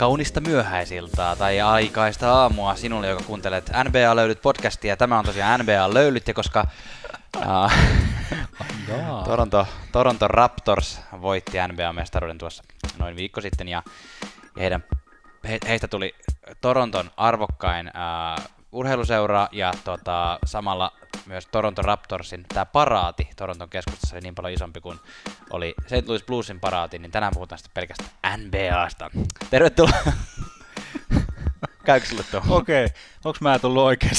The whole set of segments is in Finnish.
Kaunista myöhäisiltaa tai aikaista aamua sinulle, joka kuuntelet NBA Löylyt podcastia. Tämä on tosiaan NBA Löylyt, ja koska uh, Toronto, Toronto Raptors voitti NBA-mestaruuden tuossa noin viikko sitten, ja, ja heidän, he, heistä tuli Toronton arvokkain uh, urheiluseura, ja tota, samalla myös Toronto Raptorsin tämä paraati Toronton keskustassa oli niin paljon isompi kuin oli St. Louis Bluesin paraati, niin tänään puhutaan sitten pelkästään NBAsta. Tervetuloa! Käykö sulle tuo? Okei, okay. onko mä tullut oikein?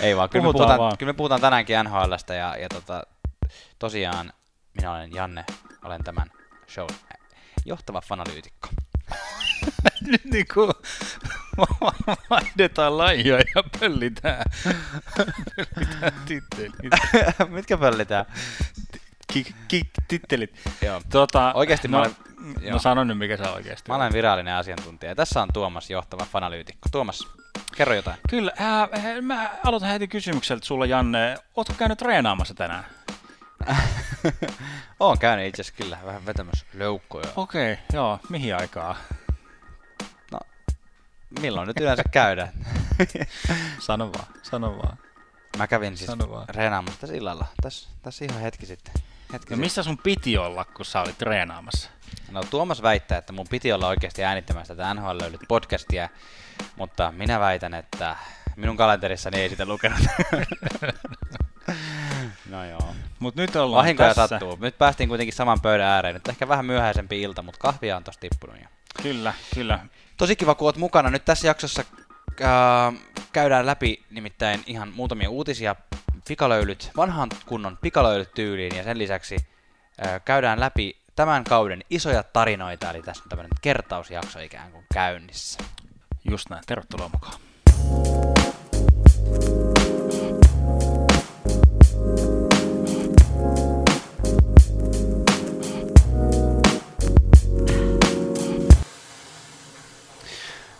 Ei vaan, kyllä me, puhutaan, vaan. kyllä me puhutaan tänäänkin NHLstä ja, ja tota, tosiaan minä olen Janne, olen tämän show johtava fanalyytikko. Nyt niinku vaihdetaan lajia ja pöllitään, pöllitään tittelit. Mitkä pöllitään? Kik, kik, tittelit. Joo. Tota, Oikeasti no, mä olen, no sano nyt mikä se oikeasti Mä olen virallinen asiantuntija. Tässä on Tuomas, johtava fanalyytikko. Tuomas, kerro jotain. Kyllä, äh, mä aloitan heti kysymykseltä sulla Janne. Ootko käynyt treenaamassa tänään? Oon käynyt itse asiassa kyllä, vähän vetämässä leukkoja. Okei, okay, joo. Mihin aikaa? Milloin nyt yleensä käydään? sano vaan, sano vaan. Mä kävin siis treenaamassa tässä illalla, tässä, tässä ihan hetki sitten. Hetki no missä sun piti olla, kun sä olit treenaamassa? No Tuomas väittää, että mun piti olla oikeasti äänittämässä tätä NHL löydyt podcastia, mutta minä väitän, että minun kalenterissani ei sitä lukenut. no joo. Mut nyt ollaan Vahinkoja tässä. sattuu. Nyt päästiin kuitenkin saman pöydän ääreen. Nyt ehkä vähän myöhäisempi ilta, mutta kahvia on tossa tippunut jo. Kyllä, kyllä. Tosi kiva, kun oot mukana. Nyt tässä jaksossa äh, käydään läpi nimittäin ihan muutamia uutisia, pikalöylyt, vanhan kunnon pikalöylyt tyyliin ja sen lisäksi äh, käydään läpi tämän kauden isoja tarinoita, eli tässä on tämmöinen kertausjakso ikään kuin käynnissä. Just näin, tervetuloa mukaan.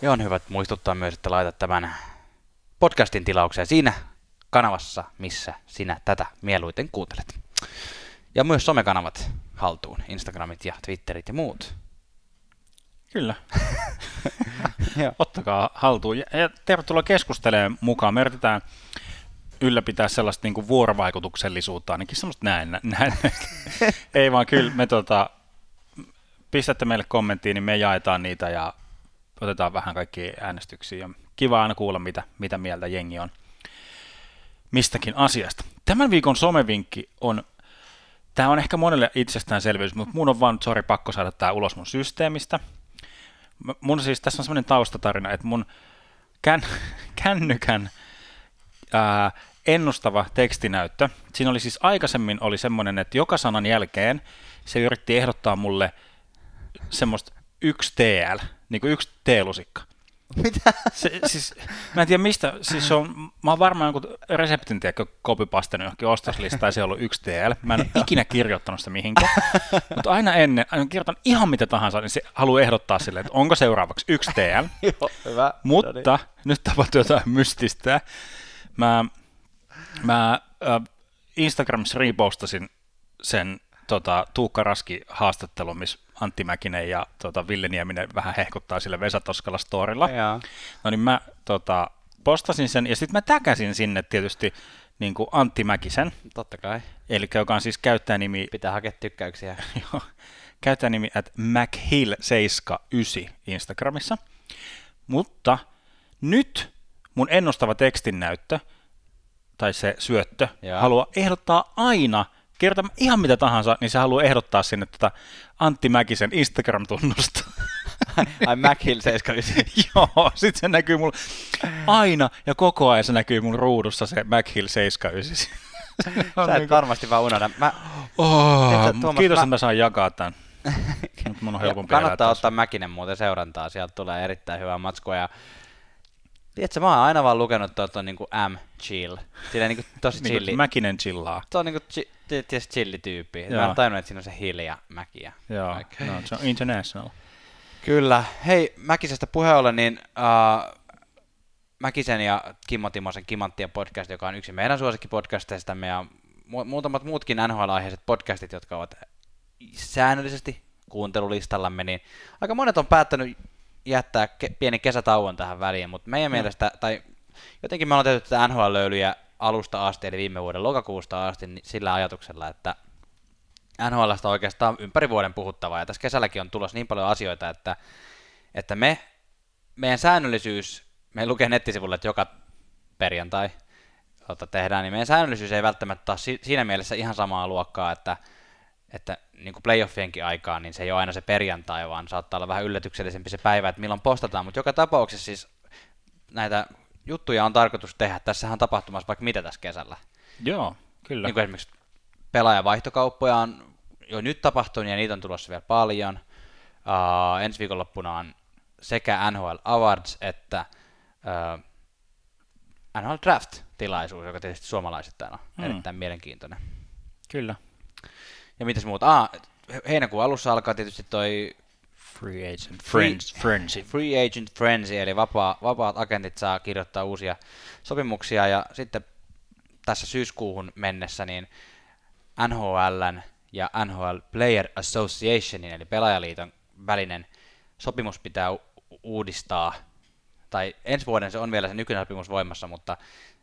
Ja on hyvä muistuttaa myös, että laitat tämän podcastin tilaukseen siinä kanavassa, missä sinä tätä mieluiten kuuntelet. Ja myös somekanavat haltuun, Instagramit ja Twitterit ja muut. Kyllä. Ottakaa haltuun. Ja tervetuloa keskustelemaan mukaan. Me yritetään ylläpitää sellaista niin kuin vuorovaikutuksellisuutta, ainakin semmoista näin. näin. Ei vaan kyllä, me tota, pistätte meille kommenttiin, niin me jaetaan niitä ja otetaan vähän kaikki äänestyksiä. Kiva aina kuulla, mitä, mitä mieltä jengi on mistäkin asiasta. Tämän viikon somevinkki on, tämä on ehkä monelle itsestäänselvyys, mutta mun on vaan, sorry, pakko saada tämä ulos mun systeemistä. Mun siis, tässä on semmoinen taustatarina, että mun kän, kännykän ää, ennustava tekstinäyttö, siinä oli siis aikaisemmin oli semmoinen, että joka sanan jälkeen se yritti ehdottaa mulle semmoista yksi TL, niin kuin yksi T-lusikka. Mitä? Se, siis, mä en tiedä mistä, siis se on, mä oon varmaan jonkun reseptin tiedä, copypastanut johonkin ostoslistaan ja se on ollut yksi TL. Mä en ole ikinä kirjoittanut sitä mihinkään, mutta aina ennen, aina kirjoitan ihan mitä tahansa, niin se haluaa ehdottaa silleen, että onko seuraavaksi yksi TL. Joo, hyvä. Mutta no niin. nyt tapahtuu jotain mystistä. Mä, mä äh, Instagramissa repostasin sen tota, Tuukka Raski haastattelu, missä Antti Mäkinen ja tota, Ville Nieminen vähän hehkuttaa sille Vesa Toskala storilla. Jaa. No niin mä tota, postasin sen ja sitten mä täkäsin sinne tietysti niin kuin Antti Mäkisen. Totta kai. Eli joka on siis käyttäjänimi... Pitää hakea tykkäyksiä. Joo. Käyttäjänimi at MacHill79 Instagramissa. Mutta nyt mun ennustava tekstin näyttö, tai se syöttö, Jaa. haluaa ehdottaa aina – kerta ihan mitä tahansa, niin se haluaa ehdottaa sinne tätä Antti Mäkisen Instagram-tunnusta. Ai Machill 79. Joo, sit se näkyy mulla aina ja koko ajan se näkyy mun ruudussa se Machill 79. Sä et niin varmasti vaan unohda. Mä, oh, Tuomas, kiitos, mä... että mä saan jakaa tämän. mun on helpompi Kannattaa ottaa Mäkinen muuten seurantaa, sieltä tulee erittäin hyvää matskua. Ja Tiedätkö, mä oon aina vaan lukenut tuota niinku M chill. Silleen niinku tosi niinku chilli. Mäkinen chillaa. Se on niinku chi, tietysti chilli-tyyppi. Mä en tajunnut, että siinä on se hiili ja mäki. Ja Joo, okay. no, se on international. Kyllä. Hei, Mäkisestä puheen ollen, niin uh, Mäkisen ja Kimmo Timosen Kimanttien podcast, joka on yksi meidän suosikkipodcasteista, ja mu- muutamat muutkin NHL-aiheiset podcastit, jotka ovat säännöllisesti kuuntelulistallamme, niin aika monet on päättänyt jättää ke- pieni kesätauon tähän väliin, mutta meidän no. mielestä, tai jotenkin me ollaan tehty tätä NHL-löylyjä alusta asti, eli viime vuoden lokakuusta asti, niin sillä ajatuksella, että NHLsta oikeastaan ympäri vuoden puhuttavaa, ja tässä kesälläkin on tulossa niin paljon asioita, että, että me, meidän säännöllisyys, me lukee nettisivulla, että joka perjantai tota, tehdään, niin meidän säännöllisyys ei välttämättä ole siinä mielessä ihan samaa luokkaa, että, että niin kuin playoffienkin aikaan, niin se ei ole aina se perjantai, vaan saattaa olla vähän yllätyksellisempi se päivä, että milloin postataan, mutta joka tapauksessa siis näitä juttuja on tarkoitus tehdä. Tässähän on tapahtumassa vaikka mitä tässä kesällä. Joo, kyllä. Niin kuin esimerkiksi pelaajavaihtokauppoja on jo nyt tapahtunut ja niitä on tulossa vielä paljon. Uh, ensi viikonloppuna on sekä NHL Awards että uh, NHL Draft-tilaisuus, joka tietysti suomalaisittain on mm. erittäin mielenkiintoinen. Kyllä. Ja mitäs muuta? Ah, heinäkuun alussa alkaa tietysti toi Free Agent Friends, Frenzy. Free Agent Frenzy, eli vapaa, vapaat agentit saa kirjoittaa uusia sopimuksia, ja sitten tässä syyskuuhun mennessä niin NHLn ja NHL Player Associationin, eli pelaajaliiton välinen sopimus pitää uudistaa, tai ensi vuoden se on vielä se nykyinen sopimus voimassa, mutta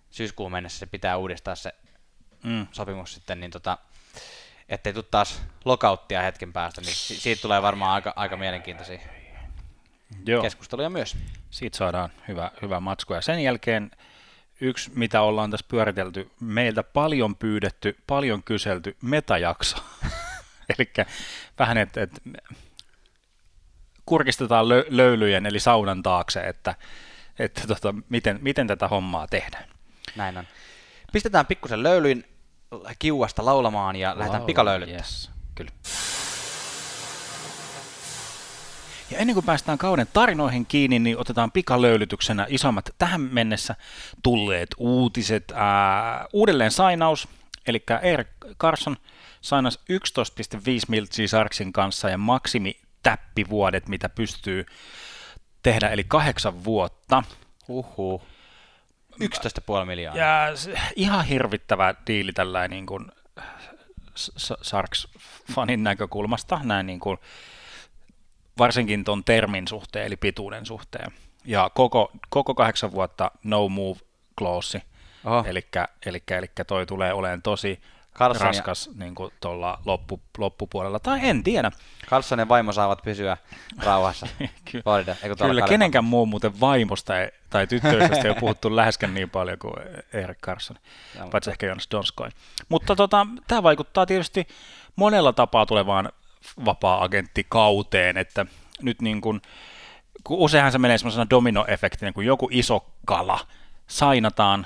syyskuun mennessä se pitää uudistaa se mm. sopimus sitten, niin tota, ettei tule taas lokauttia hetken päästä, niin siitä tulee varmaan aika, aika mielenkiintoisia Joo. keskusteluja myös. Siitä saadaan hyvä, hyvä matsku. Ja sen jälkeen yksi, mitä ollaan tässä pyöritelty, meiltä paljon pyydetty, paljon kyselty metajakso. Eli vähän, että et, kurkistetaan lö, löylyjen eli saunan taakse, että, että tota, miten, miten tätä hommaa tehdään. Näin on. Pistetään pikkusen löylyin kiuasta laulamaan ja lähdetään pikalöylyttämään. Yes, kyllä. Ja ennen kuin päästään kauden tarinoihin kiinni, niin otetaan pikalöylytyksenä isommat tähän mennessä tulleet uutiset. Ää, uudelleen sainaus, eli Erik Carson sainas 11,5 miltsiä Sarksin kanssa ja maksimi täppivuodet, mitä pystyy tehdä, eli kahdeksan vuotta. Uhu. 11,5 miljoonaa. Ja ihan hirvittävä diili tällainen niin kuin Sarks-fanin näkökulmasta, näin niin kuin, varsinkin tuon termin suhteen, eli pituuden suhteen. Ja koko, koko kahdeksan vuotta no move clause, eli toi tulee olemaan tosi Carlson raskas ja... niin kuin tuolla loppu, loppupuolella, tai en tiedä. Carlson ja vaimo saavat pysyä rauhassa. Ky- Florida, Kyllä, kenenkään muu muuten vaimosta ei, tai tyttöystävästä ei ole puhuttu läheskään niin paljon kuin Erik Carson, ja, paitsi ehkä Jonas Donskoin. Mutta tota, tämä vaikuttaa tietysti monella tapaa tulevaan vapaa-agenttikauteen, että nyt niin kuin, kun useinhan se menee semmoisena dominoefektinä, kun joku iso kala sainataan,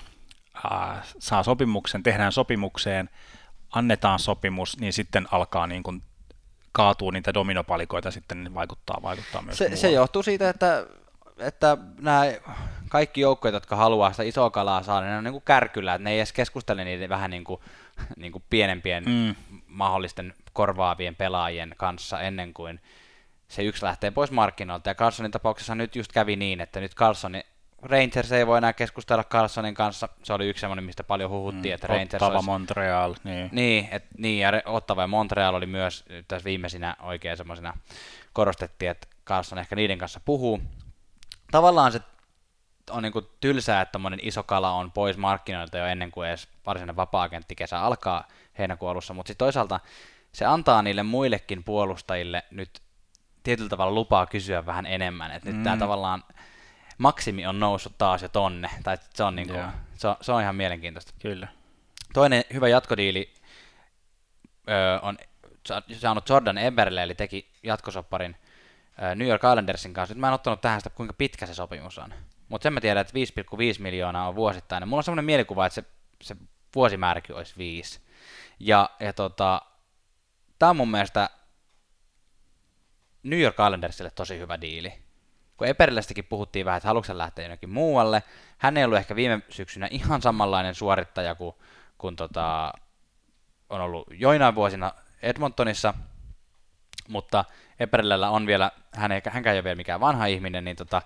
saa sopimuksen, tehdään sopimukseen, annetaan sopimus, niin sitten alkaa niin kuin kaatuu niitä dominopalikoita sitten, niin vaikuttaa, vaikuttaa myös se, se johtuu siitä, että, että nämä kaikki joukkueet, jotka haluaa sitä isoa kalaa saada, ne on niin kuin kärkyllä, että ne ei edes keskustele niiden vähän niin kuin, niin kuin pienempien mm. mahdollisten korvaavien pelaajien kanssa ennen kuin se yksi lähtee pois markkinoilta. Ja Carlsonin tapauksessa nyt just kävi niin, että nyt Carlson Rangers ei voi enää keskustella Carlsonin kanssa. Se oli yksi semmoinen, mistä paljon huhuttiin, mm, että Rangers Ottava olisi... Montreal, niin. Niin, et, niin, ja Ottava ja Montreal oli myös tässä viimeisinä oikein semmoisena korostettiin, että Carlson ehkä niiden kanssa puhuu. Tavallaan se on niin tylsää, että iso kala on pois markkinoilta jo ennen kuin edes varsinainen vapaa-agenttikesä alkaa heinäkuun alussa, mutta sitten toisaalta se antaa niille muillekin puolustajille nyt tietyllä tavalla lupaa kysyä vähän enemmän, että mm. nyt tämä tavallaan maksimi on noussut taas jo tonne, tai se on, niinku, yeah. se on, se on ihan mielenkiintoista. Kyllä. Toinen hyvä jatkodiili öö, on saanut Jordan Eberle, eli teki jatkosopparin öö, New York Islandersin kanssa. Nyt mä en ottanut tähän sitä, kuinka pitkä se sopimus on. Mutta sen mä tiedän, että 5,5 miljoonaa on vuosittain. Mulla on semmoinen mielikuva, että se, se vuosimääräkin olisi 5. Ja, ja tota, tämä on mun mielestä New York Islandersille tosi hyvä diili kun Eperillästäkin puhuttiin vähän, että haluatko lähteä jonnekin muualle. Hän ei ollut ehkä viime syksynä ihan samanlainen suorittaja kuin, kuin tota, on ollut joinain vuosina Edmontonissa, mutta Eperillällä on vielä, hän ei, hänkään ei ole vielä mikään vanha ihminen, niin tota,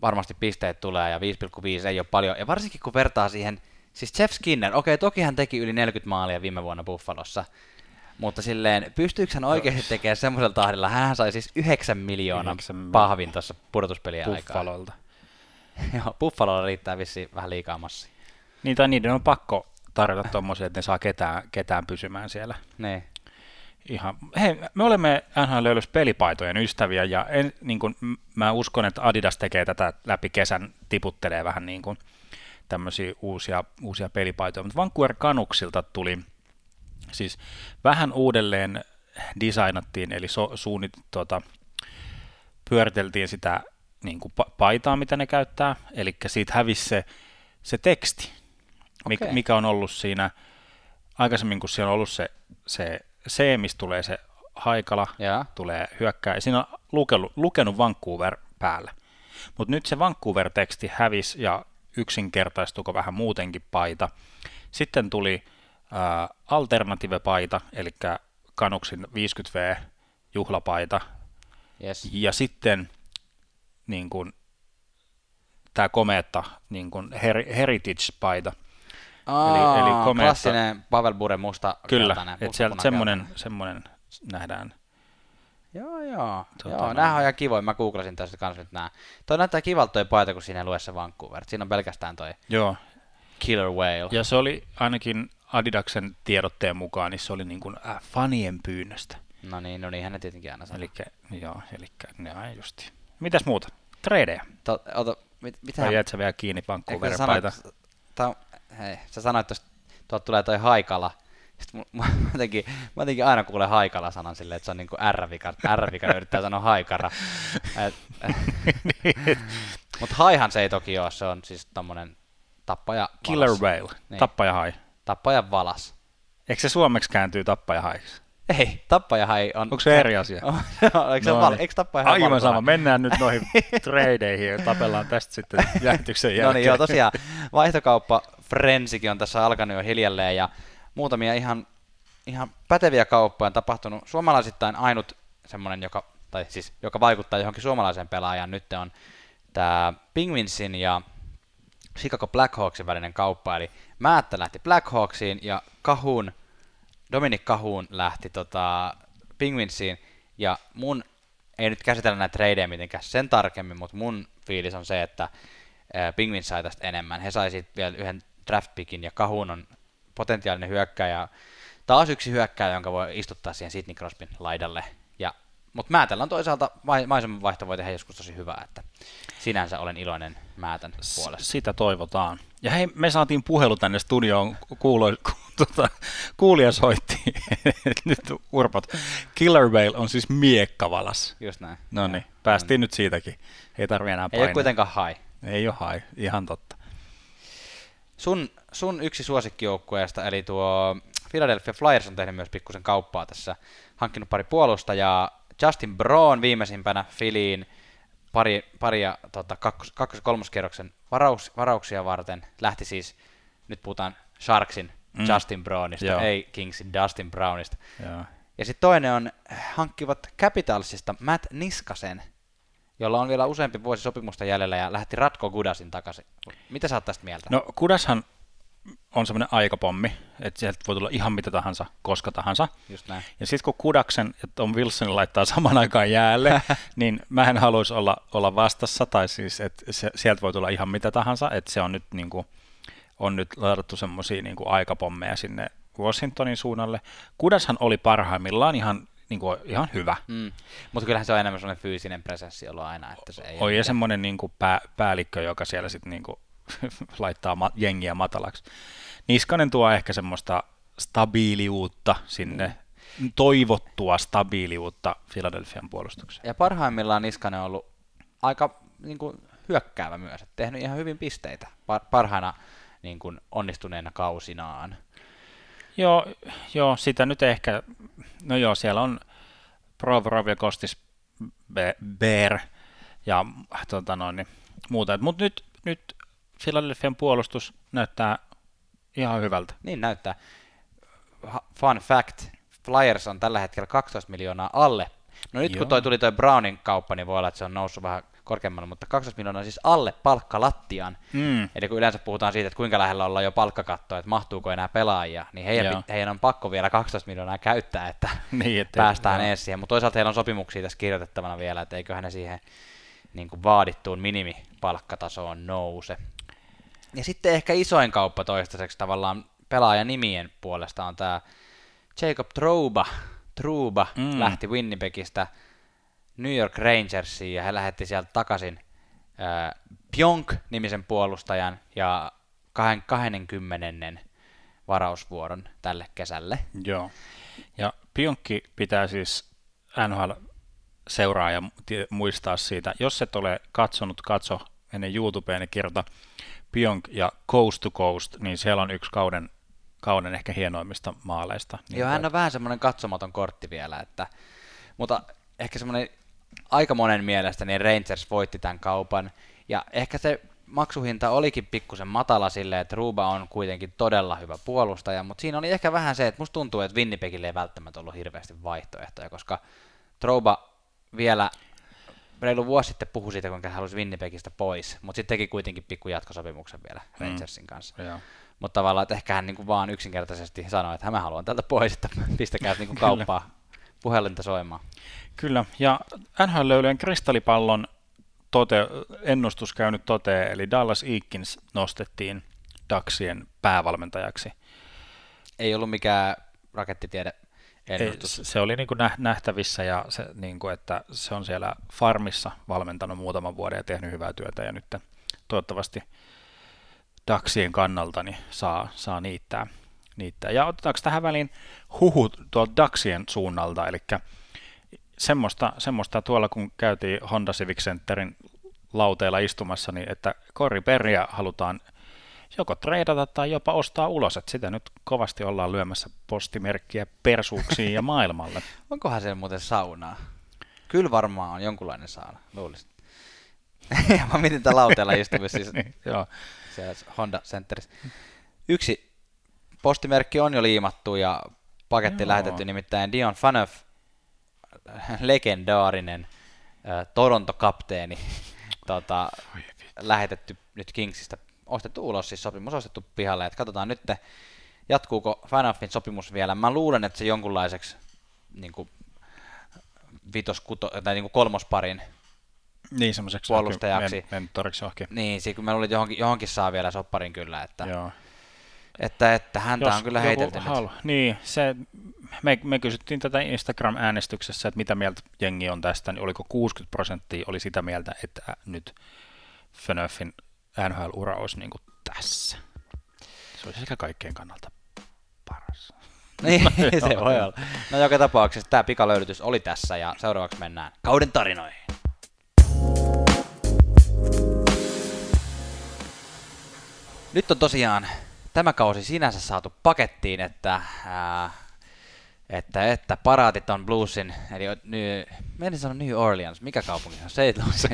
varmasti pisteet tulee ja 5,5 ei ole paljon. Ja varsinkin kun vertaa siihen, siis Jeff Skinner, okei toki hän teki yli 40 maalia viime vuonna Buffalossa, Mutta silleen, pystyykö hän oikeasti tekemään semmoisella tahdilla? Hän sai siis 9 miljoonaa 9 pahvin tuossa pudotuspelien aikaa. Joo, Buffalolla riittää vissiin vähän liikaa massia. Niin, tai niiden on pakko tarjota tommosia, että ne saa ketään, ketään pysymään siellä. Niin. Ihan. Hei, me olemme NHL pelipaitojen ystäviä ja en, niin kuin, mä uskon, että Adidas tekee tätä läpi kesän, tiputtelee vähän niin kuin tämmöisiä uusia, uusia pelipaitoja, mutta Vancouver Canucksilta tuli siis vähän uudelleen designattiin, eli so, suunnit, tuota, pyöriteltiin sitä niin kuin pa- paitaa, mitä ne käyttää, eli siitä hävisi se, se teksti, mikä, Okei. mikä on ollut siinä, aikaisemmin kun siellä on ollut se, se C, mistä tulee se haikala, Jaa. tulee hyökkää, ja siinä on lukenut, lukenut Vancouver päällä. Mutta nyt se Vancouver-teksti hävisi ja yksinkertaistuko vähän muutenkin paita. Sitten tuli alternative-paita, eli Kanuksin 50V juhlapaita, Yes. ja sitten niin kuin, tämä komeetta niin kuin her- heritage-paita. Aa, eli komeata- klassinen Pavel Bure musta Kyllä, keltainen, että musta sieltä semmoinen, semmoinen nähdään. Joo, joo. Tota joo näähän on ihan kivoja. Mä googlasin tästä kanssa nyt nää. Toi näyttää kivalta toi paita, kun siinä ei lue se Vancouver. Siinä on pelkästään toi Joo, Killer Whale. ja se oli ainakin Adidaksen tiedotteen mukaan, niin se oli niin kuin äh, fanien pyynnöstä. No niin, no niinhän ne tietenkin aina sanoo. Eli joo, eli ne on justi. Mitäs muuta? Tradeja. To, ota, mit, mitä Tai jäät sä vielä kiinni sanoit, paita? hei, sä sanoit, että tuolta tulee toi haikala. Sitten mu- mä, jotenkin, mä jotenkin aina kuulen haikala sanan silleen, että se on niinku R-vika, R-vika yrittää sanoa haikara. Mutta haihan se ei toki ole, se on siis tommonen tappaja Killer. Whale, Niin. tappaja hai. Tappajan valas. Eikö se suomeksi kääntyy tappaja haiksi? Ei, tappaja hai on... Onko se eri asia? On, eikö se No val, niin. eikö tappaja hai Aivan valkoinen? sama. Mennään nyt noihin tradeihin ja tapellaan tästä sitten lähetyksen jälkeen. No niin, joo, tosiaan vaihtokauppa Frensikin on tässä alkanut jo hiljalleen ja muutamia ihan, ihan päteviä kauppoja on tapahtunut. Suomalaisittain ainut semmoinen, joka, tai siis, joka vaikuttaa johonkin suomalaiseen pelaajaan nyt on tämä Penguinsin ja Chicago Blackhawksin välinen kauppa, eli Määttä lähti Blackhawksiin ja Kahun, Dominic Kahun lähti tota, Penguinsiin, ja mun ei nyt käsitellä näitä tradeja mitenkään sen tarkemmin, mutta mun fiilis on se, että Penguins sai tästä enemmän. He sai vielä yhden draft pickin, ja Kahun on potentiaalinen hyökkääjä. Taas yksi hyökkääjä, jonka voi istuttaa siihen Sidney Crosbyn laidalle. Mutta Määtällä on toisaalta vai- maiseman vaihto voi tehdä joskus tosi hyvää, että sinänsä olen iloinen Määtän puolesta. Sitä toivotaan. Ja hei, me saatiin puhelu tänne studioon, kuulo, ku, tota, kuulija soitti, nyt urpot. Killer Whale on siis miekkavalas. Just näin. No niin, päästiin nyt siitäkin. Ei tarvi enää Ei painaa. ole kuitenkaan hai. Ei ole hai, ihan totta. Sun, sun yksi suosikkijoukkueesta, eli tuo Philadelphia Flyers on tehnyt myös pikkusen kauppaa tässä, hankkinut pari puolustajaa. Justin Braun viimeisimpänä Filiin pari, paria tota, kakkos, kakkos- kolmoskierroksen varaus, varauksia varten. Lähti siis, nyt puhutaan Sharksin Mm. Justin Brownista, Joo. ei Kingsin Dustin Brownista. Joo. Ja sitten toinen on, hankkivat Capitalsista Matt Niskasen, jolla on vielä useampi vuosi sopimusta jäljellä ja lähti Ratko Gudasin takaisin. Mitä sä oot tästä mieltä? No Kudashan on semmoinen aikapommi, että sieltä voi tulla ihan mitä tahansa, koska tahansa. Just näin. Ja sitten kun Kudaksen ja Tom Wilsonin laittaa saman aikaan jäälle, niin mä en haluaisi olla, olla vastassa, tai siis, että se, sieltä voi tulla ihan mitä tahansa, että se on nyt, niin kuin, on nyt laitettu semmoisia niin kuin aikapommeja sinne Washingtonin suunnalle. Kudashan oli parhaimmillaan ihan, niin kuin, ihan hyvä. Mm. Mutta kyllähän se on enemmän sellainen fyysinen presenssi ollut aina, että se ei Oi ja ole semmoinen niin kuin pää, päällikkö, joka siellä sitten niin kuin laittaa ma- jengiä matalaksi. Niskanen tuo ehkä semmoista stabiiliutta sinne, toivottua stabiiliutta Philadelphian puolustukseen. Ja parhaimmillaan Niskanen on ollut aika niin kuin, hyökkäävä myös, että tehnyt ihan hyvin pisteitä par- parhaina niin kuin, onnistuneena kausinaan. Joo, joo, sitä nyt ehkä, no joo, siellä on Provorov ja Kostis Be- Bear ja tota noin, niin, muuta. Mutta nyt, nyt Philadelphian puolustus näyttää ihan hyvältä. Niin näyttää. Fun fact, Flyers on tällä hetkellä 12 miljoonaa alle. No nyt kun Joo. toi tuli toi Brownin kauppa, niin voi olla, että se on noussut vähän korkeammalle, mutta 12 miljoonaa siis alle palkkalattian. Mm. Eli kun yleensä puhutaan siitä, että kuinka lähellä ollaan jo palkkakattoa, että mahtuuko enää pelaajia, niin heidän, Joo. heidän on pakko vielä 12 miljoonaa käyttää, että Niin, ettei- päästään ees siihen. Mutta toisaalta heillä on sopimuksia tässä kirjoitettavana vielä, että eiköhän ne siihen niin kuin vaadittuun minimipalkkatasoon nouse. Ja sitten ehkä isoin kauppa toistaiseksi tavallaan pelaajan nimien puolesta on tämä Jacob Trouba. Trouba Mm. lähti Winnipegistä New York Rangersiin ja he lähetti sieltä takaisin äh, Pionk-nimisen puolustajan ja kahden- 20 varausvuoron tälle kesälle. Joo. Ja Pionkki pitää siis NHL seuraa ja muistaa siitä. Jos et ole katsonut, katso ennen YouTubeen ja kirjoita Pionk ja Coast to Coast, niin siellä on yksi kauden, kauden ehkä hienoimmista maaleista. Niin Joo, hän on vähän semmoinen katsomaton kortti vielä, että, mutta ehkä semmoinen aika monen mielestä niin Rangers voitti tämän kaupan, ja ehkä se maksuhinta olikin pikkusen matala silleen, että Ruba on kuitenkin todella hyvä puolustaja, mutta siinä oli ehkä vähän se, että musta tuntuu, että Winnipegille ei välttämättä ollut hirveästi vaihtoehtoja, koska Trouba vielä reilu vuosi sitten puhui siitä, kuinka hän halusi Winnipegistä pois, mutta sitten teki kuitenkin pikku jatkosopimuksen vielä Rangersin kanssa. Mutta tavallaan, että ehkä hän niin kuin vaan yksinkertaisesti sanoi, että mä haluan tältä pois, että pistäkää niin kuin kauppaa puhelinta soimaan. Kyllä, ja NHL-löylyjen kristallipallon tote, ennustus käynyt toteen, eli Dallas Eakins nostettiin Ducksien päävalmentajaksi. Ei ollut mikään rakettitiede Ei, ennustus. se oli niin kuin nähtävissä ja se, niin kuin, että se on siellä farmissa valmentanut muutaman vuoden ja tehnyt hyvää työtä ja nyt toivottavasti Daxien kannalta niin saa, saa niittää, niittää. Ja otetaanko tähän väliin huhut tuolta Daxien suunnalta, eli semmoista, semmoista tuolla kun käytiin Honda Civic Centerin lauteella istumassa, niin että Corey Perriä halutaan joko treidata tai jopa ostaa ulos, että sitä nyt kovasti ollaan lyömässä postimerkkiä persuuksiin ja maailmalle. Onkohan siellä muuten saunaa? Kyllä varmaan on jonkunlainen sauna, luulisin. mä mietin tätä lauteella istumista siis niin, joo. siellä Honda Centerissä. Yksi postimerkki on jo liimattu ja paketti Joo. lähetetty, nimittäin Dion Phaneuf, legendaarinen äh, Toronto-kapteeni, tota, lähetetty nyt Kingsistä, ostettu ulos, siis sopimus ostettu pihalle, että katsotaan nyt, jatkuuko Phaneufin sopimus vielä. Mä luulen, että se jonkunlaiseksi niin kuin, vitos, kuto, tai niin kuin kolmosparin Niin semmoiseksi Puolustajaksi. men- mentoriksi johonkin. niin, siinä kun mä luulin, että johonkin, johonkin saa vielä sopparin kyllä, että, Joo. että, että häntä on kyllä heitelty halu- Niin, se, me, me kysyttiin tätä Instagram-äänestyksessä, että mitä mieltä jengi on tästä, niin oliko 60 prosenttia oli sitä mieltä, että nyt Fenöfin NHL-ura olisi niin kuin tässä. Se olisi ehkä kaikkien kannalta paras. Niin, No, se voi olla. No joka tapauksessa tämä pikalöylytys oli tässä ja seuraavaksi mennään kauden tarinoihin. Nyt on tosiaan tämä kausi sinänsä saatu pakettiin, että, ää, että, että paraatit on Bluesin, eli New, menin sanoa New Orleans, mikä kaupunki on? St. Louis.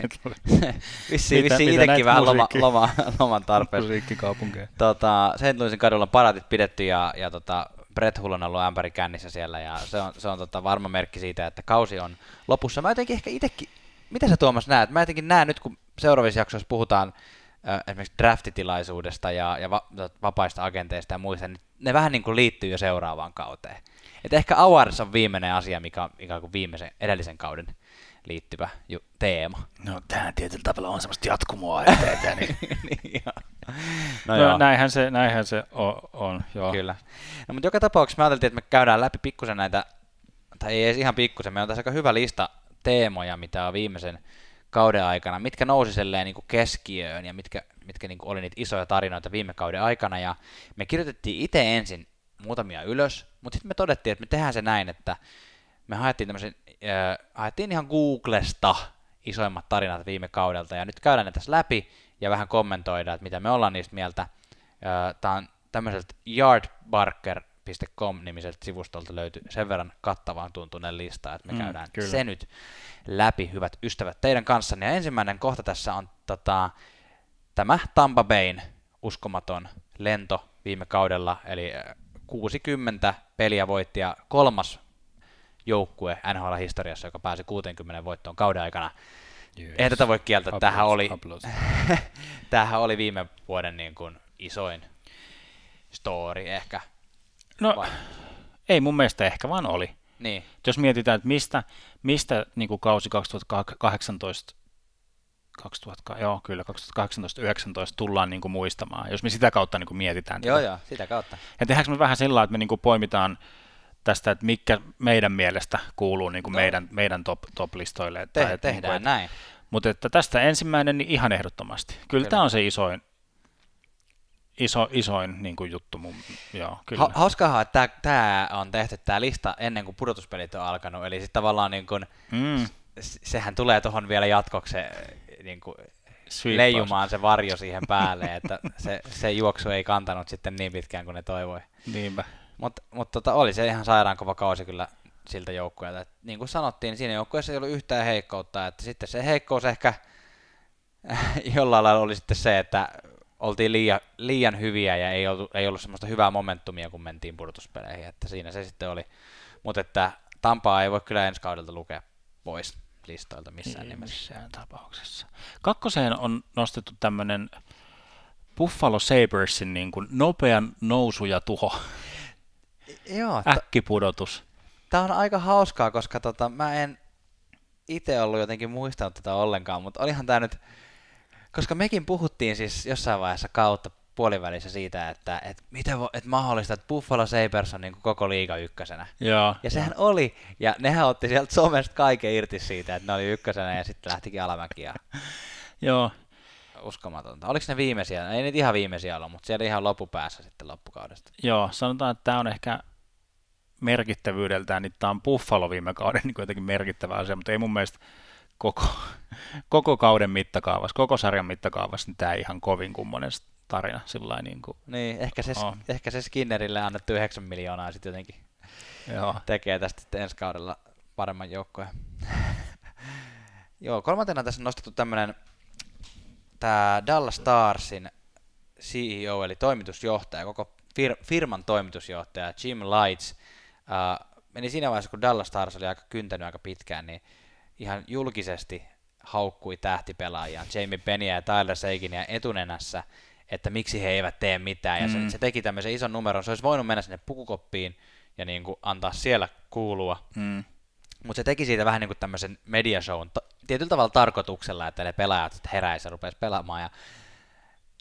vissiin vissiin itsekin vähän loma, loma, loman tarpeessa Musiikkikaupunkeja. tota, St. Louisin kadulla on paraatit pidetty ja, ja tota, Brett Hull on ollut ämpäri kännissä siellä ja se on, se on tota, varma merkki siitä, että kausi on lopussa. Mä jotenkin ehkä itsekin, mitä sä Tuomas näet? Mä jotenkin näen nyt, kun seuraavissa jaksoissa puhutaan äh, esimerkiksi draftitilaisuudesta ja, ja va, vapaista agenteista ja muista, niin ne vähän niin kuin liittyy jo seuraavaan kauteen. Et ehkä Awards on viimeinen asia, mikä on ikään kuin viimeisen, edellisen kauden liittyvä ju, teema. No tähän tietyllä tavalla on semmoista jatkumoa eteen, niin niin, joo. No, joo. no näinhän se, näinhän se on, on joo. Kyllä. No, mutta joka tapauksessa me ajateltiin, että me käydään läpi pikkusen näitä, tai ei edes ihan pikkusen, meillä on tässä aika hyvä lista teemoja, mitä on viimeisen kauden aikana, mitkä nousi silleen niin kuin keskiöön ja mitkä, mitkä niin kuin oli niitä isoja tarinoita viime kauden aikana. Ja me kirjoitettiin itse ensin muutamia ylös, mutta sitten me todettiin, että me tehdään se näin, että me haettiin tämmöisen, äh, haettiin ihan Googlesta isoimmat tarinat viime kaudelta, ja nyt käydään ne tässä läpi ja vähän kommentoidaan, että mitä me ollaan niistä mieltä. Tämä on tämmöiseltä yardbarker.com-nimiseltä sivustolta löytyy sen verran kattavan tuntunen lista, että me Mm, käydään kyllä. se nyt läpi, hyvät ystävät, teidän kanssanne. Ja ensimmäinen kohta tässä on tota, tämä Tampa Bayn uskomaton lento viime kaudella, eli äh, 60 peliä voitti ja kolmas joukkue NHL-historiassa, joka pääsi 60 voittoon kauden aikana. Yes. Eihän tätä voi kieltää. Tämähän oli, tämähän oli viime vuoden niin kuin isoin story ehkä. No, Vai? ei mun mielestä ehkä vaan oli. Niin. Jos mietitään, että mistä, mistä niin kuin kausi 2018 2000, joo, kyllä 2018-2019 tullaan niin kuin muistamaan, jos me sitä kautta niin kuin mietitään. Joo, tätä. joo, sitä kautta. Ja tehdäänkö me vähän sillä että me niin kuin poimitaan tästä, että mikä meidän mielestä kuuluu niin kuin no. meidän, meidän top, top-listoille. Että, Te, että, tehdään niin kuin, näin. Mutta että tästä ensimmäinen niin ihan ehdottomasti. Kyllä, kyllä. tämä on se isoin, iso, isoin niin kuin juttu. Mun, joo, kyllä. Ha, hauskaahan, että tämä on tehty tämä lista ennen kuin pudotuspelit on alkanut, eli sitten tavallaan niin kuin, mm. sehän tulee tuohon vielä jatkoksi niin kuin, leijumaan se varjo siihen päälle, että se, se juoksu ei kantanut sitten niin pitkään kuin ne toivoi. Niinpä. Mutta mut tota, oli se ihan sairaan kova kausi kyllä siltä joukkueelta. niin kuin sanottiin, niin siinä joukkueessa ei ollut yhtään heikkoutta, että sitten se heikkous ehkä jollain lailla oli sitten se, että oltiin liian, liian hyviä ja ei ollut, ei ollut semmoista hyvää momentumia, kun mentiin pudotuspeleihin, että siinä se sitten oli. Mutta että Tampaa ei voi kyllä ensi kaudelta lukea pois listoilta missään ei nimessä. Missään tapauksessa. Kakkoseen on nostettu tämmöinen Buffalo Sabersin niin kuin nopean nousu ja tuho. Joo, Äkkipudotus. Tämä on aika hauskaa, koska tota, mä en itse ollut jotenkin muistanut tätä ollenkaan, mutta olihan tämä nyt, koska mekin puhuttiin siis jossain vaiheessa kautta puolivälissä siitä, että, että miten vo, että mahdollista, että Buffalo Sabres on niin kuin koko liiga ykkösenä. Joo, ja sehän joo. oli, ja nehän otti sieltä somesta kaiken irti siitä, että ne oli ykkösenä ja sitten lähtikin alamäki. Ja... joo. Uskomatonta. Oliko ne viimeisiä? Ei nyt ihan viimeisiä ollut, mutta siellä ihan loppupäässä sitten loppukaudesta. Joo, sanotaan, että tämä on ehkä merkittävyydeltään, niin tämä on Buffalo viime kauden niin jotenkin merkittävä asia, mutta ei mun mielestä koko, koko kauden mittakaavassa, koko sarjan mittakaavassa, niin tämä ei ihan kovin kummonen tarina. Sillä niin, kuin, niin ehkä, se, oh. ehkä se Skinnerille annettu 9 miljoonaa sitten jotenkin Joo. tekee tästä ensi kaudella paremman joukkoja. Joo, kolmantena tässä on nostettu tämmöinen tämä Dallas Starsin CEO, eli toimitusjohtaja, koko fir- firman toimitusjohtaja Jim Lights, uh, meni siinä vaiheessa, kun Dallas Stars oli aika kyntänyt aika pitkään, niin ihan julkisesti haukkui tähtipelaajia, Jamie Pennyä ja Tyler Seikinia etunenässä, että miksi he eivät tee mitään, ja mm. se, se teki tämmöisen ison numeron, se olisi voinut mennä sinne pukukoppiin ja niin kuin antaa siellä kuulua, mm. mutta se teki siitä vähän niin kuin tämmöisen mediashown, tietyllä tavalla tarkoituksella, että ne pelaajat heräisivät ja rupesivat pelaamaan, ja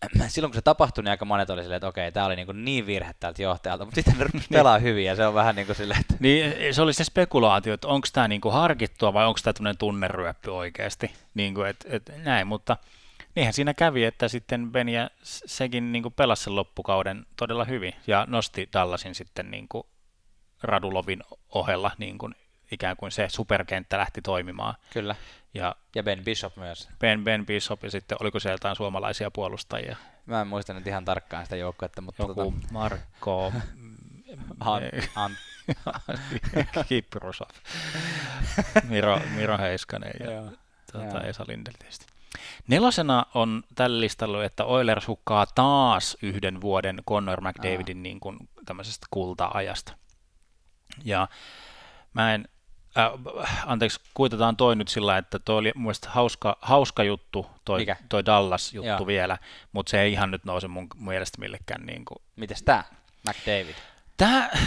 silloin kun se tapahtui, niin aika monet oli silleen, että okei, tämä oli niin, kuin niin virhe tältä johtajalta, mutta sitten ne niin. pelaa hyvin ja se on vähän niin kuin silleen, että... Niin, se oli se spekulaatio, että onko tämä niin harkittua vai onko tämä tämmöinen tunneryöppy oikeasti, niin kuin, että, että näin, mutta niinhän siinä kävi, että sitten Ben ja sekin niin kuin pelasi sen loppukauden todella hyvin ja nosti Dallasin sitten niin kuin Radulovin ohella niin kuin ikään kuin se superkenttä lähti toimimaan. Kyllä. Ja, ja Ben Bishop myös. Ben, ben Bishop ja sitten oliko siellä jotain suomalaisia puolustajia? Mä en muista nyt ihan tarkkaan sitä joukkuetta, mutta... Joku tota... Marko... Han, an... Kiprusov. Miro, Miro Heiskanen ja tuota, Esa Lindel tietysti. Nelosena on tällä listalla, että Oilers hukkaa taas yhden vuoden Connor McDavidin niin kuin, tämmöisestä kulta-ajasta. Ja mä en äh, anteeksi, kuitataan toi nyt sillä, että toi oli mun mielestä hauska, hauska juttu, toi, Mikä? toi Dallas-juttu Joo. vielä, mutta se ei ihan nyt nouse mun mielestä millekään. Niin kuin. Mites tää, McDavid? Tää,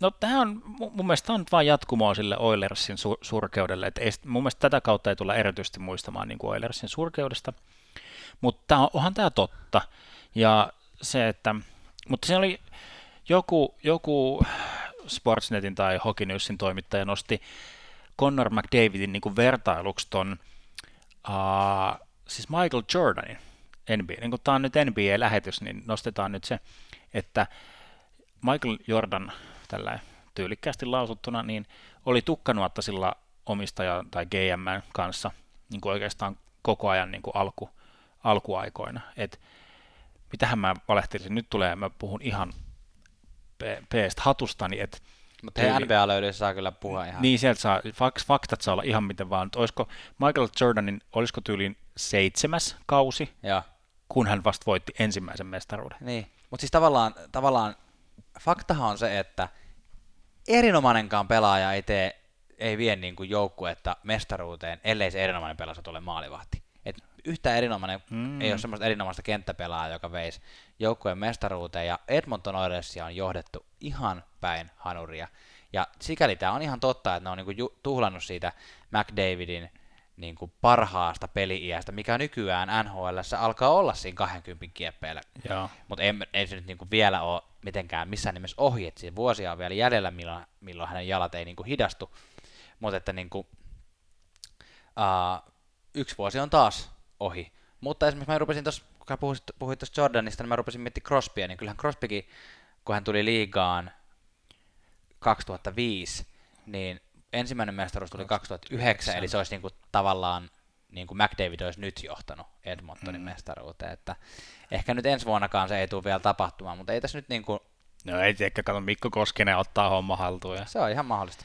no tää on, mun mielestä tää on nyt vaan jatkumoa sille Oilersin su- surkeudelle, että ei, mun mielestä tätä kautta ei tulla erityisesti muistamaan niin kuin Oilersin surkeudesta, mutta on, onhan tämä totta, ja se, että, mutta se oli joku, joku Sportsnetin tai Hockey Newsin toimittaja nosti Connor McDavidin niin kuin vertailuksi ton, uh, siis Michael Jordanin NBA. Niin kuin tämä on nyt NBA-lähetys, niin nostetaan nyt se, että Michael Jordan tällä tyylikkäästi lausuttuna, niin oli tukkanuottasilla omistaja tai GM kanssa niin kuin oikeastaan koko ajan niin kuin alku, alkuaikoina. Et mitähän mä valehtelisin, nyt tulee, mä puhun ihan P-stä hatustani, että mutta hei, nba löydy saa kyllä puhua ihan. Niin, sieltä saa, faktat saa olla ihan miten vaan. Olisiko Michael Jordanin, olisiko tyyliin seitsemäs kausi, ja. kun hän vasta voitti ensimmäisen mestaruuden. Niin, mutta siis tavallaan, tavallaan faktahan on se, että erinomainenkaan pelaaja ei tee ei vie niin kuin joukkuetta mestaruuteen, ellei se erinomainen pelaaja ole maalivahti. Et yhtä erinomainen, mm. ei ole semmoista erinomaista kenttäpelaajaa, joka veisi joukkueen mestaruuteen, ja Edmonton Oilersia on johdettu ihan päin hanuria. Ja sikäli tämä on ihan totta, että ne on niinku ju- tuhlannut siitä McDavidin niin kuin parhaasta peli-iästä, mikä nykyään NHL alkaa olla siinä 20 kieppeillä. Mutta ei, ei se nyt niin kuin vielä ole mitenkään missään nimessä ohi, että siinä vuosia on vielä jäljellä, milloin, milloin hänen jalat ei niin kuin hidastu. Mutta että niin kuin, uh, yksi vuosi on taas ohi. Mutta esimerkiksi mä rupesin tuossa, kun puhuit, puhuit tuosta Jordanista, niin mä rupesin miettimään Crosbya, niin kyllähän Crosbykin, kun hän tuli liigaan 2005, niin ensimmäinen mestaruus tuli 2009, eli se olisi niin kuin tavallaan niin kuin McDavid olisi nyt johtanut Edmontonin mm. mestaruuteen, että ehkä nyt ensi vuonnakaan se ei tule vielä tapahtumaan, mutta ei tässä nyt niin kuin... No ei ehkä kato Mikko Koskinen ottaa homma haltuun. Ja... Se on ihan mahdollista.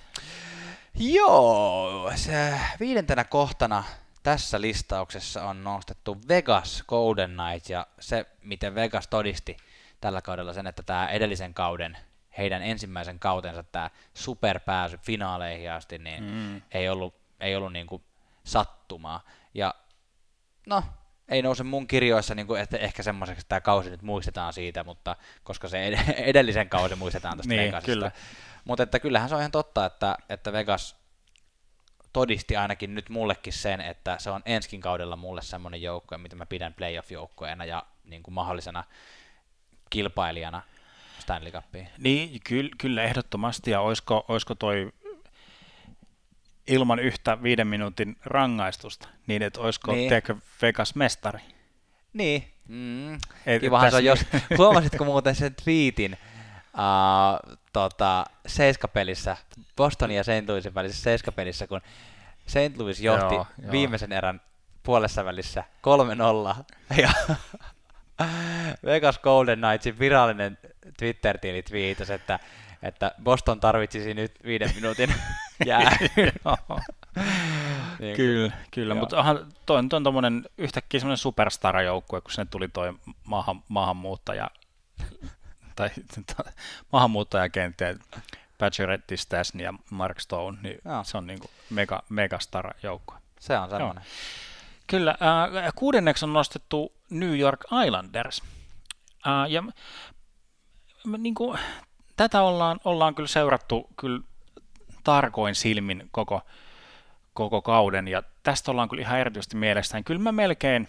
Joo, se viidentenä kohtana tässä listauksessa on nostettu Vegas Golden Knights ja se, miten Vegas todisti tällä kaudella sen, että tämä edellisen kauden heidän ensimmäisen kautensa tämä superpääsy finaaleihin asti, niin mm. ei ollut, ei ollut niin kuin sattumaa. Ja no, ei nouse mun kirjoissa, niin kuin, että ehkä semmoiseksi että tämä kausi nyt muistetaan siitä, mutta koska se edellisen kausi muistetaan tästä niin, Vegasista. Kyllä. Mutta että kyllähän se on ihan totta, että, että Vegas todisti ainakin nyt mullekin sen, että se on enskin kaudella mulle semmoinen joukko, mitä mä pidän playoff-joukkoena ja niin kuin mahdollisena kilpailijana Stanley Cupiin. Niin, kyllä, kyllä ehdottomasti, ja olisiko, olisiko toi ilman yhtä viiden minuutin rangaistusta, niin että olisiko niin. Teekö Vegas mestari? Niin, mm. Et, kivahan se on, jos, huomasitko muuten sen tweetin, uh, tota, seiskapelissä, Bostonin ja St. Louisin välisessä seiskapelissä, kun St. Louis johti joo, viimeisen joo. erän puolessa välissä 3-0, ja Vegas Golden Knightsin virallinen Twitter-tili twiitasi, että, että Boston tarvitsisi nyt viiden minuutin jää. niin, kyllä, kyllä. mutta onhan toi, toi on yhtäkkiä semmoinen superstar-joukkue, kun sinne tuli toi maahan, maahanmuuttaja tai maahanmuuttajakenttä, Pacioretty, Stasny ja Mark Stone, niin Joo. se on niin kuin mega, megastar-joukkue. Se on semmoinen. Kyllä. Äh, kuudenneksi on nostettu New York Islanders. Äh, ja niin kuin, tätä ollaan, ollaan kyllä seurattu kyllä tarkoin silmin koko, koko kauden, ja tästä ollaan kyllä ihan erityisesti mielestään. Kyllä mä melkein,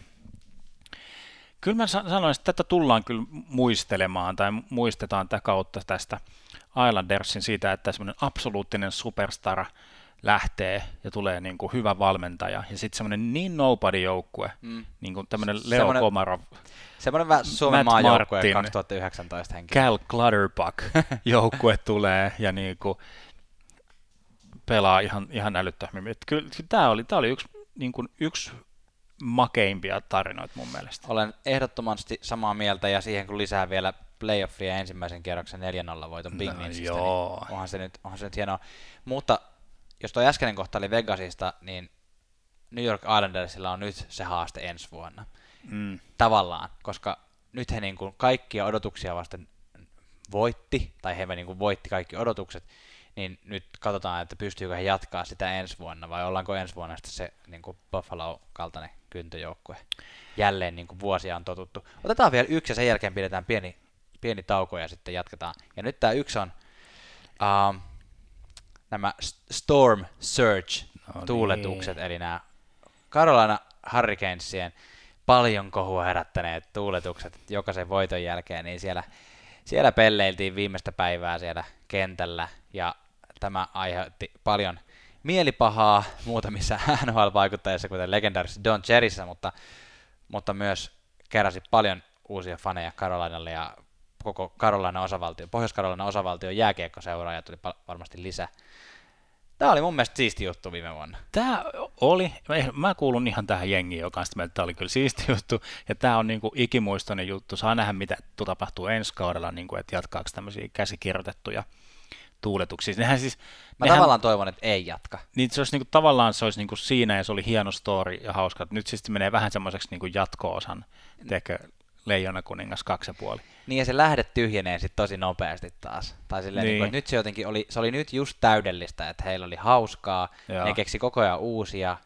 kyllä mä sanoisin, että tätä tullaan kyllä muistelemaan, tai muistetaan tätä kautta tästä Islandersin siitä, että semmoinen absoluuttinen superstar lähtee ja tulee niin kuin hyvä valmentaja, ja sitten semmoinen niin nobody-joukkue, mm. niin kuin tämmöinen Leo semmoinen, Komarov, Semmoinen vähän Suomen maajoukkue 2019 henkilö. Cal Clutterbuck joukkue tulee, ja niin kuin pelaa ihan, ihan älyttömästi. Kyllä tämä oli, tämä oli yksi, niin kuin yksi makeimpia tarinoita mun mielestä. Olen ehdottomasti samaa mieltä, ja siihen kun lisää vielä playoffia ensimmäisen kierroksen 4-0 voiton Big no, niin onhan se, nyt, onhan se nyt hienoa. Mutta jos tuo äskeinen kohta oli Vegasista, niin New York Islandersilla on nyt se haaste ensi vuonna. Mm. Tavallaan, koska nyt he niin kuin kaikkia odotuksia vasten voitti, tai he niin kuin voitti kaikki odotukset, niin nyt katsotaan, että pystyykö he jatkaa sitä ensi vuonna, vai ollaanko ensi vuonna sitten se niin kuin Buffalo-kaltainen kyntöjoukkue. Jälleen niin kuin vuosia on totuttu. Otetaan vielä yksi ja sen jälkeen pidetään pieni, pieni tauko ja sitten jatketaan. Ja nyt tämä yksi on, uh, nämä Storm Surge no niin. tuuletukset, eli nämä Carolina Hurricanesien paljon kohua herättäneet tuuletukset jokaisen voiton jälkeen, niin siellä, siellä pelleiltiin viimeistä päivää siellä kentällä, ja tämä aiheutti paljon mielipahaa muutamissa NHL-vaikuttajissa, kuten legendaarisessa Don Cherryssä, mutta, mutta myös keräsi paljon uusia faneja Karolainalle ja koko Karolainan osavaltio, Pohjois-Karolainan osavaltion jääkiekkoseuraaja tuli varmasti lisää. Tämä oli mun mielestä siisti juttu viime vuonna. Tämä oli, mä kuulun ihan tähän jengiin, joka on sitä tämä oli kyllä siisti juttu, ja tämä on niin kuin ikimuistoinen juttu. Saa nähdä, mitä tapahtuu ensi kaudella, niin kuin, että jatkaako tämmöisiä käsikirjoitettuja tuuletuksia. Nehän siis, Mä nehän, tavallaan toivon, että ei jatka. Niin se olisi niin kuin, tavallaan se olisi niin kuin siinä, ja se oli hieno story ja hauska. Nyt siis menee vähän semmoiseksi niin jatko-osan tekö Leijona kuningas kaksi ja puoli. Niin ja se lähde tyhjenee sitten tosi nopeasti taas. Tai silleen, niin. Niin kuin, nyt se jotenkin oli, se oli nyt just täydellistä, että heillä oli hauskaa, Joo. ne keksi koko ajan uusia,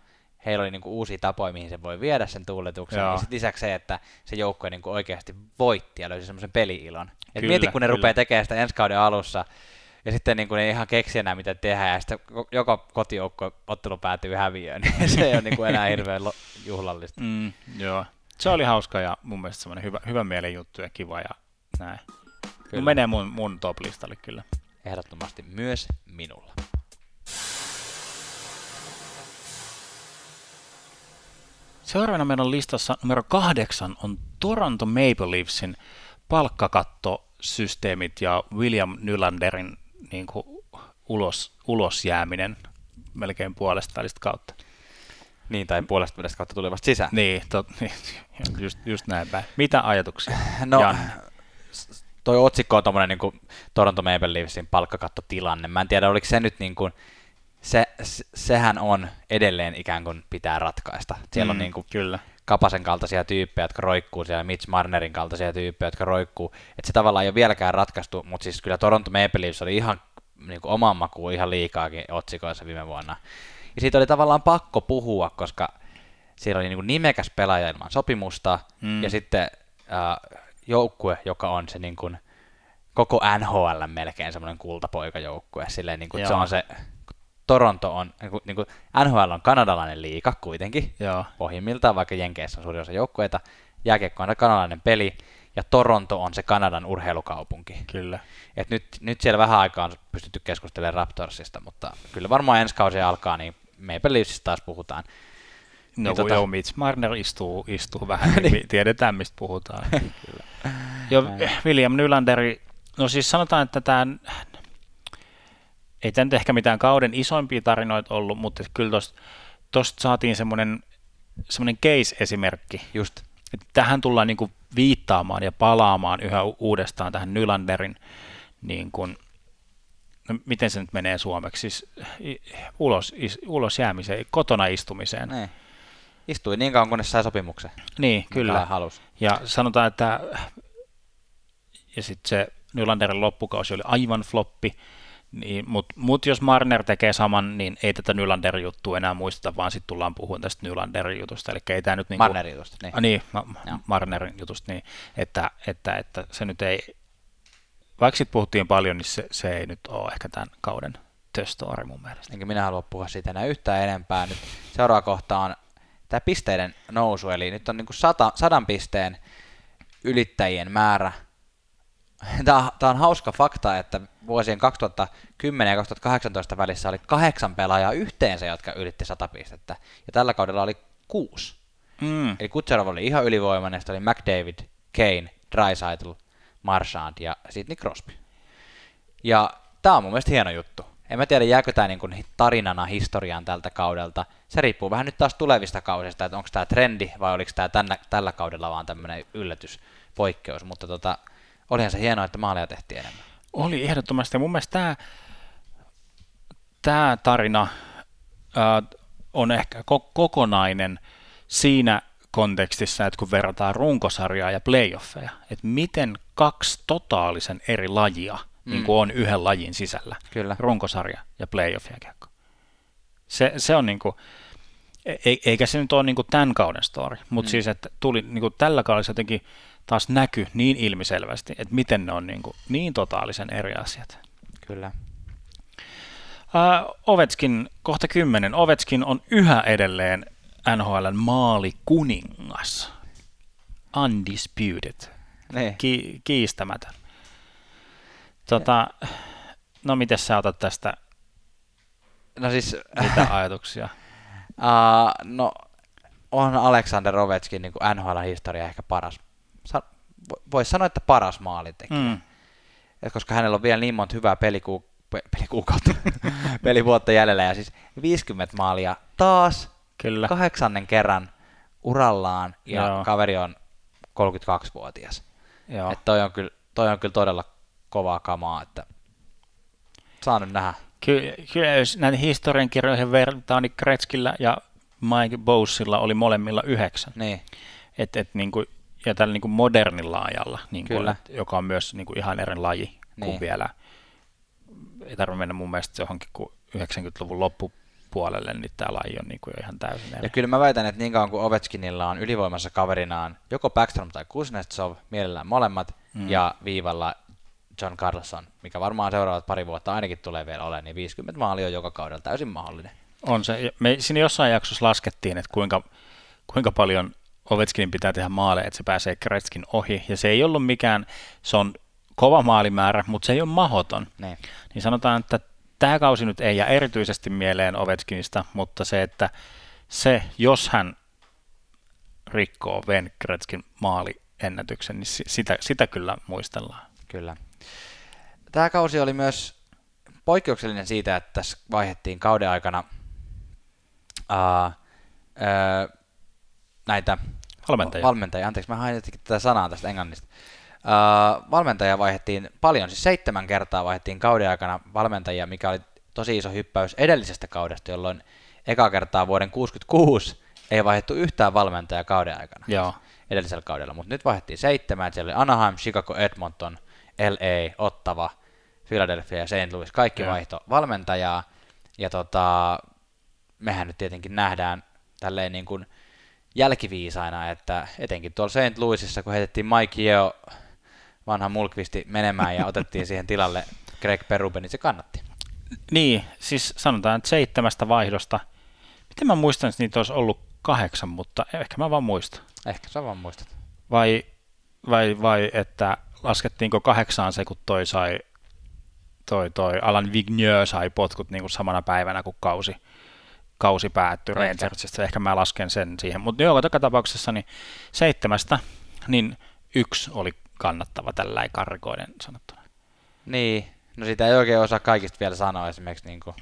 heillä oli niinku uusia tapoja, mihin se voi viedä sen tuuletuksen. Joo. Ja sitten lisäksi se, että se joukkue niinku oikeasti voitti ja löysi semmoisen peli-ilon. Et mieti, kun ne kyllä. rupeaa tekemään sitä ensi kauden alussa, ja sitten niin kuin ne ihan keksi enää mitä tehdä, ja sitten joka kotijoukko ottelu päätyy häviöön, niin se ei ole niin kuin enää hirveän juhlallista. Mm, joo, se oli hauska ja mun mielestä semmoinen hyvä, hyvä mielen juttu ja kiva ja näin. Kyllä. menee mun, mun top-listalle kyllä. Ehdottomasti myös minulla. Seuraavana meidän listassa numero kahdeksan on Toronto Maple Leafsin palkkakattosysteemit ja William Nylanderin niin kuin ulos, ulos jääminen melkein puolesta välistä kautta. Niin, tai puolesta välistä kautta tuli vasta sisään. Niin, tot, niin just, just näin päin. Mitä ajatuksia, No, Jan? toi otsikko on tommonen niin kuin Toronto Maple Leafsin palkkakattotilanne. Mä en tiedä, oliko se nyt niin kuin, se, sehän on edelleen ikään kuin pitää ratkaista. Siellä mm, on niin kuin kyllä. Kapasen kaltaisia tyyppejä, jotka roikkuu siellä, Mitch Marnerin kaltaisia tyyppejä, jotka roikkuu. Että se tavallaan ei ole vieläkään ratkaistu, mutta siis kyllä Toronto Maple Leafs oli ihan niin kuin oman makuun ihan liikaakin otsikoissa viime vuonna. Ja siitä oli tavallaan pakko puhua, koska siellä oli niin kuin nimekäs pelaaja ilman sopimusta, mm. ja sitten äh, joukkue, joka on se niin kuin, koko NHL melkein semmoinen kultapoikajoukkue. Silleen, niin kuin, se on se Toronto on, niin kuin, niin kuin NHL on kanadalainen liika kuitenkin, Joo. pohjimmiltaan, vaikka Jenkeissä on suuri osa joukkueita. Jääkiekko on kanadalainen peli, ja Toronto on se Kanadan urheilukaupunki. Kyllä. Et nyt, nyt siellä vähän aikaa on pystytty keskustelemaan Raptorsista, mutta kyllä varmaan ensi kausi alkaa, niin Maple Leafsista taas puhutaan. No niin, tota... joo, Mitch Marner istuu, istuu vähän, niin tiedetään mistä puhutaan. kyllä. Jo, William Nylanderi, no siis sanotaan, että tämä ei tämä nyt ehkä mitään kauden isoimpia tarinoita ollut, mutta kyllä tuosta saatiin semmoinen semmoinen case-esimerkki. Just. Että tähän tullaan niin kuin viittaamaan ja palaamaan yhä uudestaan tähän Nylanderin, niin kuin, no miten se nyt menee suomeksi, siis ulos, is, ulos jäämiseen, kotona istumiseen. Ne. Niin. Istui niin kauan, kunnes sai sopimuksen. Niin, kyllä. Halus. Ja sanotaan, että ja sitten se Nylanderin loppukausi oli aivan floppi, niin, Mutta mut jos Marner tekee saman, niin ei tätä Nylander-juttua enää muisteta, vaan sitten tullaan puhumaan tästä Nylanderin jutusta. Eli ei tämä nyt niinku, Marnerin jutusta, niin. Ah, niin, ma- Marnerin jutusta, niin, että, että, että se nyt ei, vaikka siitä puhuttiin paljon, niin se, se ei nyt ole ehkä tämän kauden the story mun mielestä. Enkä minä halua puhua siitä enää yhtään enempää. Nyt seuraava kohta on tämä pisteiden nousu, eli nyt on niin kuin sata, sadan pisteen ylittäjien määrä Tämä, on hauska fakta, että vuosien 2010 ja 2018 välissä oli kahdeksan pelaajaa yhteensä, jotka ylitti 100 pistettä. Ja tällä kaudella oli kuusi. Mm. Eli Kutserov oli ihan ylivoimainen, sitten oli McDavid, Kane, Dreisaitl, Marchand ja Sidney Crosby. Ja tämä on mun mielestä hieno juttu. En mä tiedä, jääkö tämä niin tarinana historiaan tältä kaudelta. Se riippuu vähän nyt taas tulevista kausista, että onko tämä trendi vai oliko tämä tällä, kaudella vaan tämmöinen yllätys, poikkeus. Mutta tota, olihan se hienoa, että maaleja tehtiin enemmän. Oli ehdottomasti. Mun mielestä tämä, tämä tarina ää, on ehkä ko- kokonainen siinä kontekstissa, että kun verrataan runkosarjaa ja playoffeja, että miten kaksi totaalisen eri lajia mm. niin kuin on yhden lajin sisällä. Kyllä. Runkosarja ja playoff kiekko. Se, se on niin kuin, e, eikä se nyt ole niin kuin tämän kauden story, mutta mm. siis, että tuli niin kuin tällä kaudella jotenkin taas näky niin ilmiselvästi, että miten ne on niin, kuin, niin totaalisen eri asiat. Kyllä. Uh, Ovetskin, kohta kymmenen. Ovetskin on yhä edelleen NHLn maalikuningas. Undisputed. Niin. Ki- kiistämätön. Tota, no miten sä otat tästä no siis, mitä ajatuksia? Uh, no on Alexander Ovechkin niin NHL-historia ehkä paras voisi sanoa, että paras maalintekijä. Mm. Et koska hänellä on vielä niin monta hyvää peliku, pelikuukautta, pelivuotta jäljellä, ja siis 50 maalia taas kyllä. kahdeksannen kerran urallaan, ja Joo. kaveri on 32-vuotias. Joo. Et toi, on kyllä, toi on kyllä todella kovaa kamaa, että saa nyt nähdä. Kyllä, kyllä jos näiden historiankirjoihin vertaa, niin Kretskillä ja Mike Bowsilla oli molemmilla yhdeksän. Niin. Et, et, niin kuin ja tällä niin kuin modernilla ajalla, niin kuin, Kyllä. joka on myös niin kuin ihan eri laji niin. kuin vielä. Ei tarvitse mennä mun mielestä johonkin kuin 90-luvun loppupuolelle, niin tämä laji on niin kuin ihan täysin eri. Ja kyllä mä väitän, että niin kauan kuin Ovechkinilla on ylivoimassa kaverinaan joko Backstrom tai Kuznetsov, mielellään molemmat, mm. ja viivalla John Carlson, mikä varmaan seuraavat pari vuotta ainakin tulee vielä olemaan, niin 50 maalia on joka kaudella täysin mahdollinen. On se. Me siinä jossain jaksossa laskettiin, että kuinka, kuinka paljon Ovechkinin pitää tehdä maaleja, että se pääsee Kretskin ohi. Ja se ei ollut mikään, se on kova maalimäärä, mutta se ei ole mahoton. Ne. Niin. niin sanotaan, että tämä kausi nyt ei jää erityisesti mieleen Ovechkinista, mutta se, että se, jos hän rikkoo Ven Kretskin maaliennätyksen, niin sitä, sitä kyllä muistellaan. Kyllä. Tämä kausi oli myös poikkeuksellinen siitä, että tässä vaihdettiin kauden aikana uh, uh, näitä valmentajia. valmentajia. Anteeksi, mä hain tätä sanaa tästä englannista. Uh, valmentajia vaihdettiin paljon, siis seitsemän kertaa vaihdettiin kauden aikana valmentajia, mikä oli tosi iso hyppäys edellisestä kaudesta, jolloin eka kertaa vuoden 66 ei vaihdettu yhtään valmentajaa kauden aikana. Joo. Edellisellä kaudella, mutta nyt vaihdettiin seitsemän, siellä oli Anaheim, Chicago, Edmonton, LA, Ottava, Philadelphia ja St. Louis, kaikki Joo. vaihto valmentajaa, ja tota, mehän nyt tietenkin nähdään tälleen niin kuin jälkiviisaina, että etenkin tuolla St. Louisissa, kun heitettiin Mike Yeo, vanha mulkvisti, menemään ja otettiin siihen tilalle Greg Perube, niin se kannatti. Niin, siis sanotaan, että seitsemästä vaihdosta, miten mä muistan, että niitä olisi ollut kahdeksan, mutta ehkä mä vaan muistan. Ehkä sä vaan muistat. Vai, vai, vai että laskettiinko kahdeksaan se, kun toi sai, toi, toi Alan Vigneux sai potkut niin kuin samana päivänä, kuin kausi, kausi päättyi Rangersista. Ehkä mä lasken sen siihen. Mutta joka tapauksessa niin seitsemästä, niin yksi oli kannattava tällä karkoiden sanottuna. Niin, no sitä ei oikein osaa kaikista vielä sanoa esimerkiksi niin kuin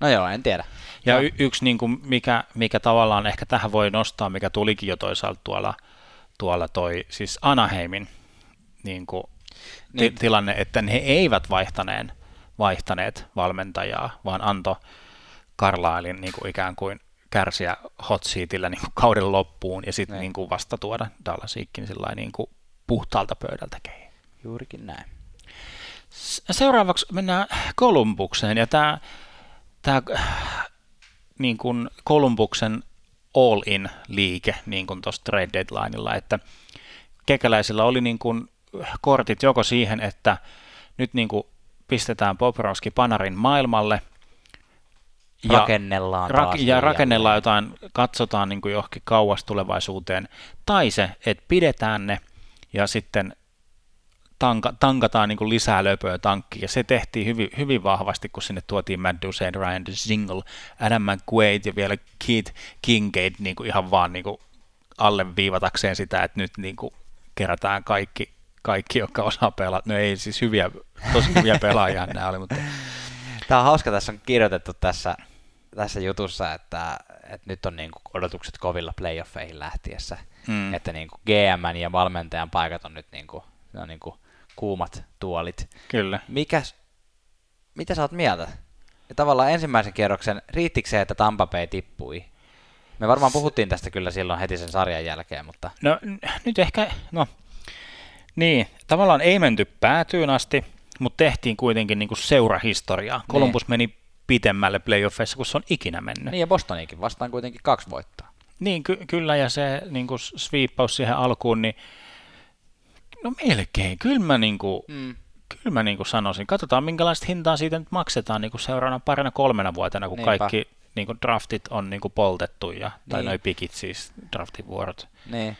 No joo, en tiedä. Ja y- yksi, niin kuin mikä, mikä tavallaan ehkä tähän voi nostaa, mikä tulikin jo toisaalta tuolla, tuolla toi, siis Anaheimin niin kuin, niin. T- tilanne, että he eivät vaihtaneen, vaihtaneet valmentajaa, vaan anto Carlislein niin kuin ikään kuin kärsiä hot seatillä niin kuin kauden loppuun ja sitten niin. kuin vasta tuoda Dallasikin niin kuin puhtaalta pöydältä kehiin. Juurikin näin. Seuraavaksi mennään Kolumbukseen ja tämä, tämä niin kuin Kolumbuksen all-in liike niin kuin tuossa trade deadlineilla, että kekäläisillä oli niin kuin kortit joko siihen, että nyt niin kuin pistetään Bobrovski Panarin maailmalle ja rakennellaan, rak- ja rakennellaan jotain, katsotaan niin kuin johonkin kauas tulevaisuuteen, tai se, että pidetään ne ja sitten tanka, tankataan niin kuin lisää löpöä tankkiin, ja se tehtiin hyvin, hyvin vahvasti, kun sinne tuotiin Matt Duchesne, Ryan Single, Adam McQuaid ja vielä Keith Kincaid niin kuin ihan vaan niin kuin alleviivatakseen sitä, että nyt niin kuin kerätään kaikki kaikki, jotka osaa pelata. No ei siis hyviä, tosi hyviä pelaajia nämä oli, mutta... Tämä on hauska, tässä on kirjoitettu tässä, tässä jutussa, että, että nyt on niin kuin odotukset kovilla playoffeihin lähtiessä, hmm. että niin kuin GM ja valmentajan paikat on nyt niin kuin, ne on niin kuin kuumat tuolit. Kyllä. Mikä, mitä sä oot mieltä? Ja tavallaan ensimmäisen kierroksen, riittikö se, että Tampa Bay tippui? Me varmaan puhuttiin tästä kyllä silloin heti sen sarjan jälkeen, mutta... No nyt ehkä, no niin, tavallaan ei menty päätyyn asti, mutta tehtiin kuitenkin niin kuin seurahistoriaa. Niin. Columbus meni pitemmälle playoffeissa, kuin se on ikinä mennyt. Niin ja Bostonikin vastaan kuitenkin kaksi voittaa. Niin, ky- kyllä, ja se niin kuin sweepaus siihen alkuun, niin no melkein. Kyllä mä, niin kuin, mm. kyllä mä niin kuin sanoisin. Katsotaan, minkälaista hintaa siitä nyt maksetaan niin kuin seuraavana parina kolmena vuotena, kun Niinpä. kaikki niin kuin draftit on niin kuin poltettu, ja, tai niin. noi pikit siis, draftivuorot. Niin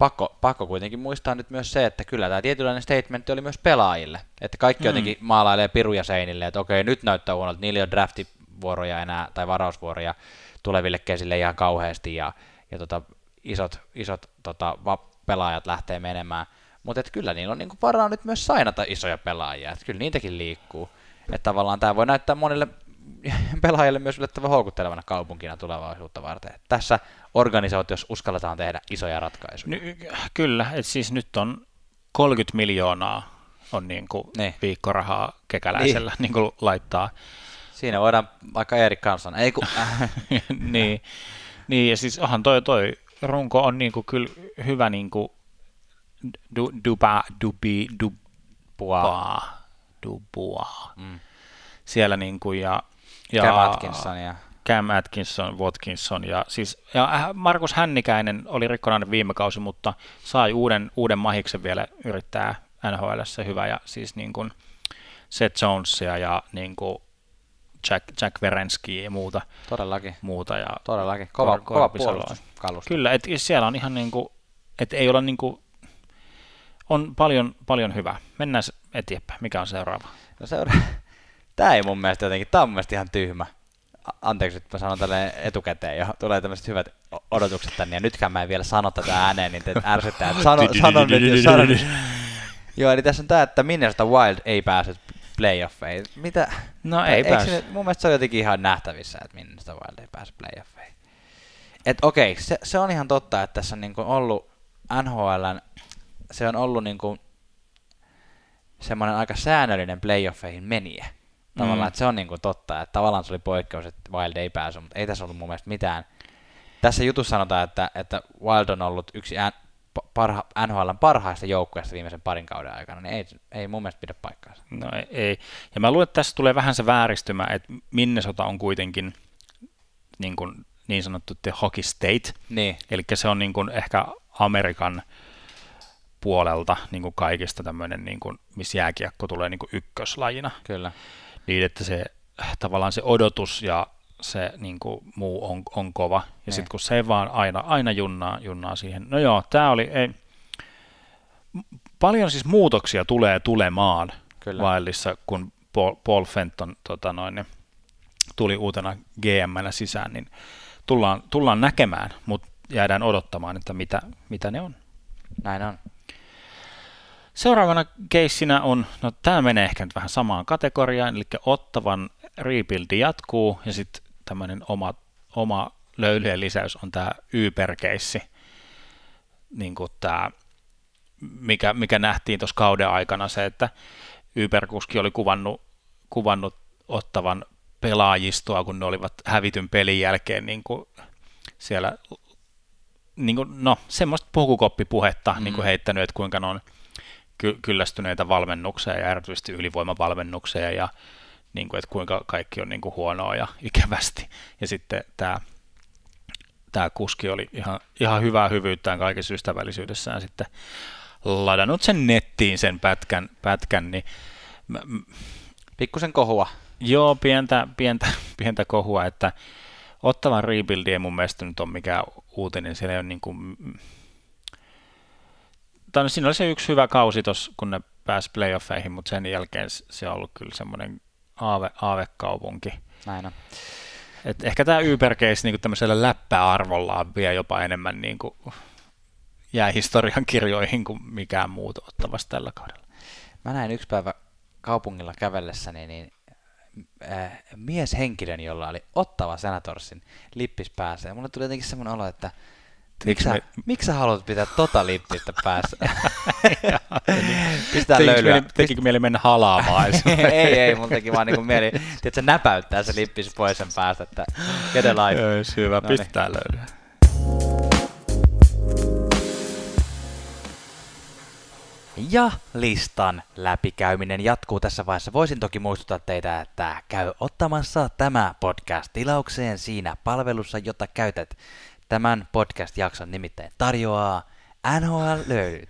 pakko, pakko kuitenkin muistaa nyt myös se, että kyllä tämä tietynlainen statement oli myös pelaajille. Että kaikki mm. jotenkin maalailee piruja seinille, että okei, nyt näyttää huonolta, niillä ei ole draftivuoroja enää, tai varausvuoroja tuleville kesille ihan kauheasti, ja, ja tota, isot, isot tota, pelaajat lähtee menemään. Mutta kyllä niillä on niinku varaa nyt myös sainata isoja pelaajia, että kyllä niitäkin liikkuu. Että tavallaan tämä voi näyttää monille pelaajille myös yllättävän houkuttelevana kaupunkina tulevaisuutta varten. Että tässä organisaatiossa uskalletaan tehdä isoja ratkaisuja. Ny, kyllä, että siis nyt on 30 miljoonaa on niin kuin niin. viikkorahaa kekäläisellä niin. Niin kuin laittaa. Siinä voidaan vaikka Erik Kansan, ei kun... niin, niin, ja siis onhan toi, toi runko on niin kuin kyllä hyvä niin kuin du, Duba, Dubi, Dubois, Dubois. Mm. Siellä niin kuin, ja, ja Cam Atkinson ja Cam Atkinson, Watkinson ja siis ja Markus Hännikäinen oli rikkonainen viime kausi, mutta sai uuden, uuden mahiksen vielä yrittää NHL hyvä ja siis niin kuin Seth Jonesia ja niin kuin Jack, Jack Verenski ja muuta. Todellakin. Muuta ja Todellakin. Kova, kor- kova puolustus. Kyllä, että siellä on ihan niin kuin, että ei ole niin kuin, on paljon, paljon hyvää. Mennään eteenpäin. Mikä on seuraava? No seuraava. Tämä ei mun mielestä jotenkin, tämä on mun mielestä ihan tyhmä. Anteeksi, että mä sanon tälle etukäteen jo. Tulee tämmöiset hyvät odotukset tänne, ja nytkään mä en vielä sano tätä ääneen, niin te ärsyttää, sano, sano nyt, sano nyt. Joo, eli tässä on tämä, että Minnesota Wild ei pääse playoffeihin. Mitä? No ei pääse. mun mielestä se on jotenkin ihan nähtävissä, että Minnesota Wild ei pääse playoffeihin. Et okei, se, se, on ihan totta, että tässä on niinku ollut NHLn, se on ollut niinku semmoinen aika säännöllinen playoffeihin meniä. Tavallaan, mm. että se on niinku totta, että tavallaan se oli poikkeus, että Wild ei pääse, mutta ei tässä ollut mun mielestä mitään. Tässä jutussa sanotaan, että, että Wild on ollut yksi parha, NHLn parhaista joukkueista viimeisen parin kauden aikana, niin ei, ei mun mielestä pidä paikkaansa. No ei, ei. Ja mä luulen, että tässä tulee vähän se vääristymä, että Minnesota on kuitenkin niin, kuin, niin sanottu the hockey state, niin. eli se on niin kuin ehkä Amerikan puolelta niin kuin kaikista tämmöinen, niin kuin, missä jääkiekko tulee niin kuin ykköslajina. Kyllä. Niin, että se tavallaan se odotus ja se niin kuin, muu on, on kova. Ja niin. sitten kun se vaan aina, aina junnaa, junnaa siihen. No joo, tämä oli, ei, paljon siis muutoksia tulee tulemaan Kyllä. Wildissa, kun Paul, Paul Fenton tota noin, niin tuli uutena gm sisään, niin tullaan, tullaan näkemään, mutta jäädään odottamaan, että mitä, mitä ne on. Näin on. Seuraavana keissinä on, no tämä menee ehkä nyt vähän samaan kategoriaan, eli ottavan rebuildi jatkuu, ja sitten tämmöinen oma, oma löylyjen lisäys on tämä Uber-keissi, niin kuin tämä, mikä, mikä nähtiin tuossa kauden aikana, se, että Uber-kuski oli kuvannut, kuvannut ottavan pelaajistoa, kun ne olivat hävityn pelin jälkeen niin kuin siellä, niin kuin, no semmoista pukukoppipuhetta mm. niin kuin heittänyt, että kuinka ne on ky- kyllästyneitä valmennukseen ja erityisesti ylivoimavalmennukseen ja niin kuin, että kuinka kaikki on niin kuin huonoa ja ikävästi. Ja sitten tämä, tämä kuski oli ihan, ihan hyvää hyvyyttään kaikessa ystävällisyydessään sitten ladannut sen nettiin sen pätkän, pätkän niin Pikkusen kohua. Joo, pientä, pientä, pientä kohua, että ottavan rebuildi ei mun mielestä nyt ole mikään uutinen, siellä ei ole niin kuin, tai no, siinä oli se yksi hyvä kausi tuossa, kun ne pääsi playoffeihin, mutta sen jälkeen se on ollut kyllä semmoinen aave, aavekaupunki. Näin on. Et ehkä tämä Uber-case niin tämmöisellä läppäarvollaan vie jopa enemmän niin kuin, jää historian kirjoihin kuin mikään muu ottavasti tällä kaudella. Mä näin yksi päivä kaupungilla kävellessäni niin, äh, mieshenkilön, jolla oli Ottava Senatorsin lippis päässä. Ja mulle tuli jotenkin semmoinen olo, että Miksi sä, me... miksi sä haluat pitää tota lippistä päässä? Pistää tekikö löylyä. Mieli, tekikö mieli mennä halaamaan? ei, ei, mun teki vaan niinku mieli, että se näpäyttää se lippis pois sen päästä, että get a life. Joo, hyvä, no pistää niin. löylyä. Ja listan läpikäyminen jatkuu tässä vaiheessa. Voisin toki muistuttaa teitä, että käy ottamassa tämä podcast tilaukseen siinä palvelussa, jota käytät Tämän podcast-jakson nimittäin tarjoaa NHL löydyt.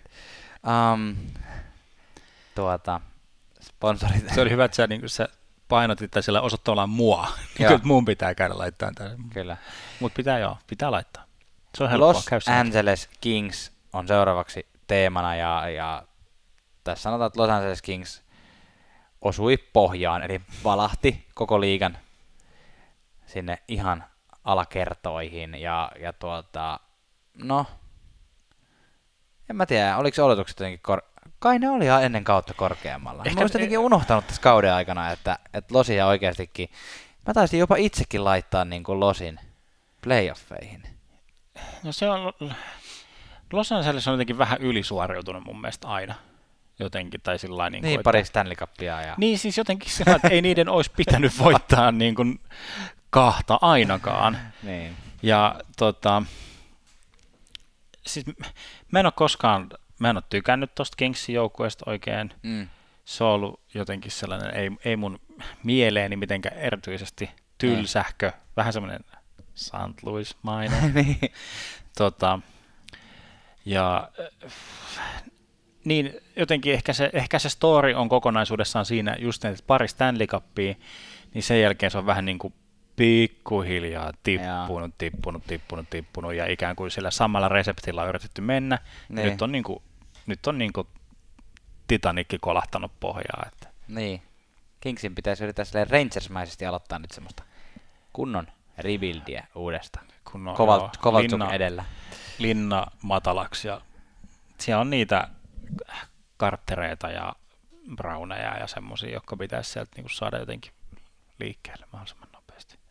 Um, tuota, sponsorit. Se oli hyvä, että sä, niin sä painotit sillä osoittamalla mua. niin mun pitää käydä laittaa tänne. Kyllä. Mutta pitää joo, pitää laittaa. Se on helppoa. Los Käy Angeles Kings on seuraavaksi teemana ja, ja tässä sanotaan, että Los Angeles Kings osui pohjaan, eli valahti koko liigan sinne ihan alakertoihin ja, ja tuota, no, en mä tiedä, oliko se odotukset jotenkin kor- Kai ne oli ihan ennen kautta korkeammalla. Ehkä mä olisin jotenkin unohtanut tässä kauden aikana, että, että Losia oikeastikin, mä taisin jopa itsekin laittaa niin kuin Losin playoffeihin. No se on, Los Angeles on jotenkin vähän ylisuoriutunut mun mielestä aina jotenkin, tai sillä niin, niin pari Stanley Cupia. Ja... Niin, siis jotenkin sillä, että ei niiden olisi pitänyt voittaa niin kuin kahta ainakaan. niin. Ja tota, siis mä en ole koskaan, mä en ole tykännyt tuosta Kingsin joukkueesta oikein. Mm. Se on ollut jotenkin sellainen, ei, ei mun mieleeni mitenkään erityisesti tylsähkö, vähän semmoinen St. Louis-mainen. niin. tota, ja niin jotenkin ehkä se, ehkä se story on kokonaisuudessaan siinä just että pari Stanley Cupia, niin sen jälkeen se on vähän niin kuin pikkuhiljaa tippunut, tippunut, tippunut, tippunut ja ikään kuin sillä samalla reseptillä on yritetty mennä. Niin. Nyt on, niin kuin, nyt on niin kuin Titanikki kolahtanut pohjaa. Että. Niin. Kingsin pitäisi yrittää silleen Rangersmäisesti aloittaa nyt semmoista kunnon rebuildia uudestaan. Kunnon, Kovalt, Kovaltsuk edellä. Linna matalaksi ja siellä on niitä karttereita ja browneja ja semmoisia, jotka pitäisi sieltä niin saada jotenkin liikkeelle mahdollisimman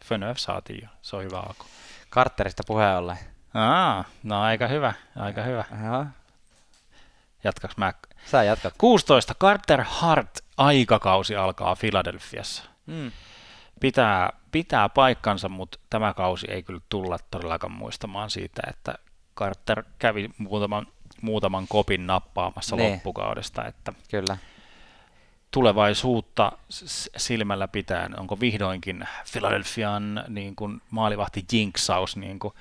Fönöf saatiin jo, se on hyvä alku. Kartterista puheen ollen. Aa, no aika hyvä, aika hyvä. Joo. Jatkaks mä? Sä jatkat. 16. Carter Hart aikakausi alkaa Filadelfiassa. Mm. Pitää, pitää paikkansa, mutta tämä kausi ei kyllä tulla todellakaan muistamaan siitä, että Carter kävi muutaman muutaman kopin nappaamassa ne. Niin. loppukaudesta. Että Kyllä. Tulevaisuutta silmällä pitäen, onko vihdoinkin Philadelphian niin kuin maalivahti jinksaus niin kuin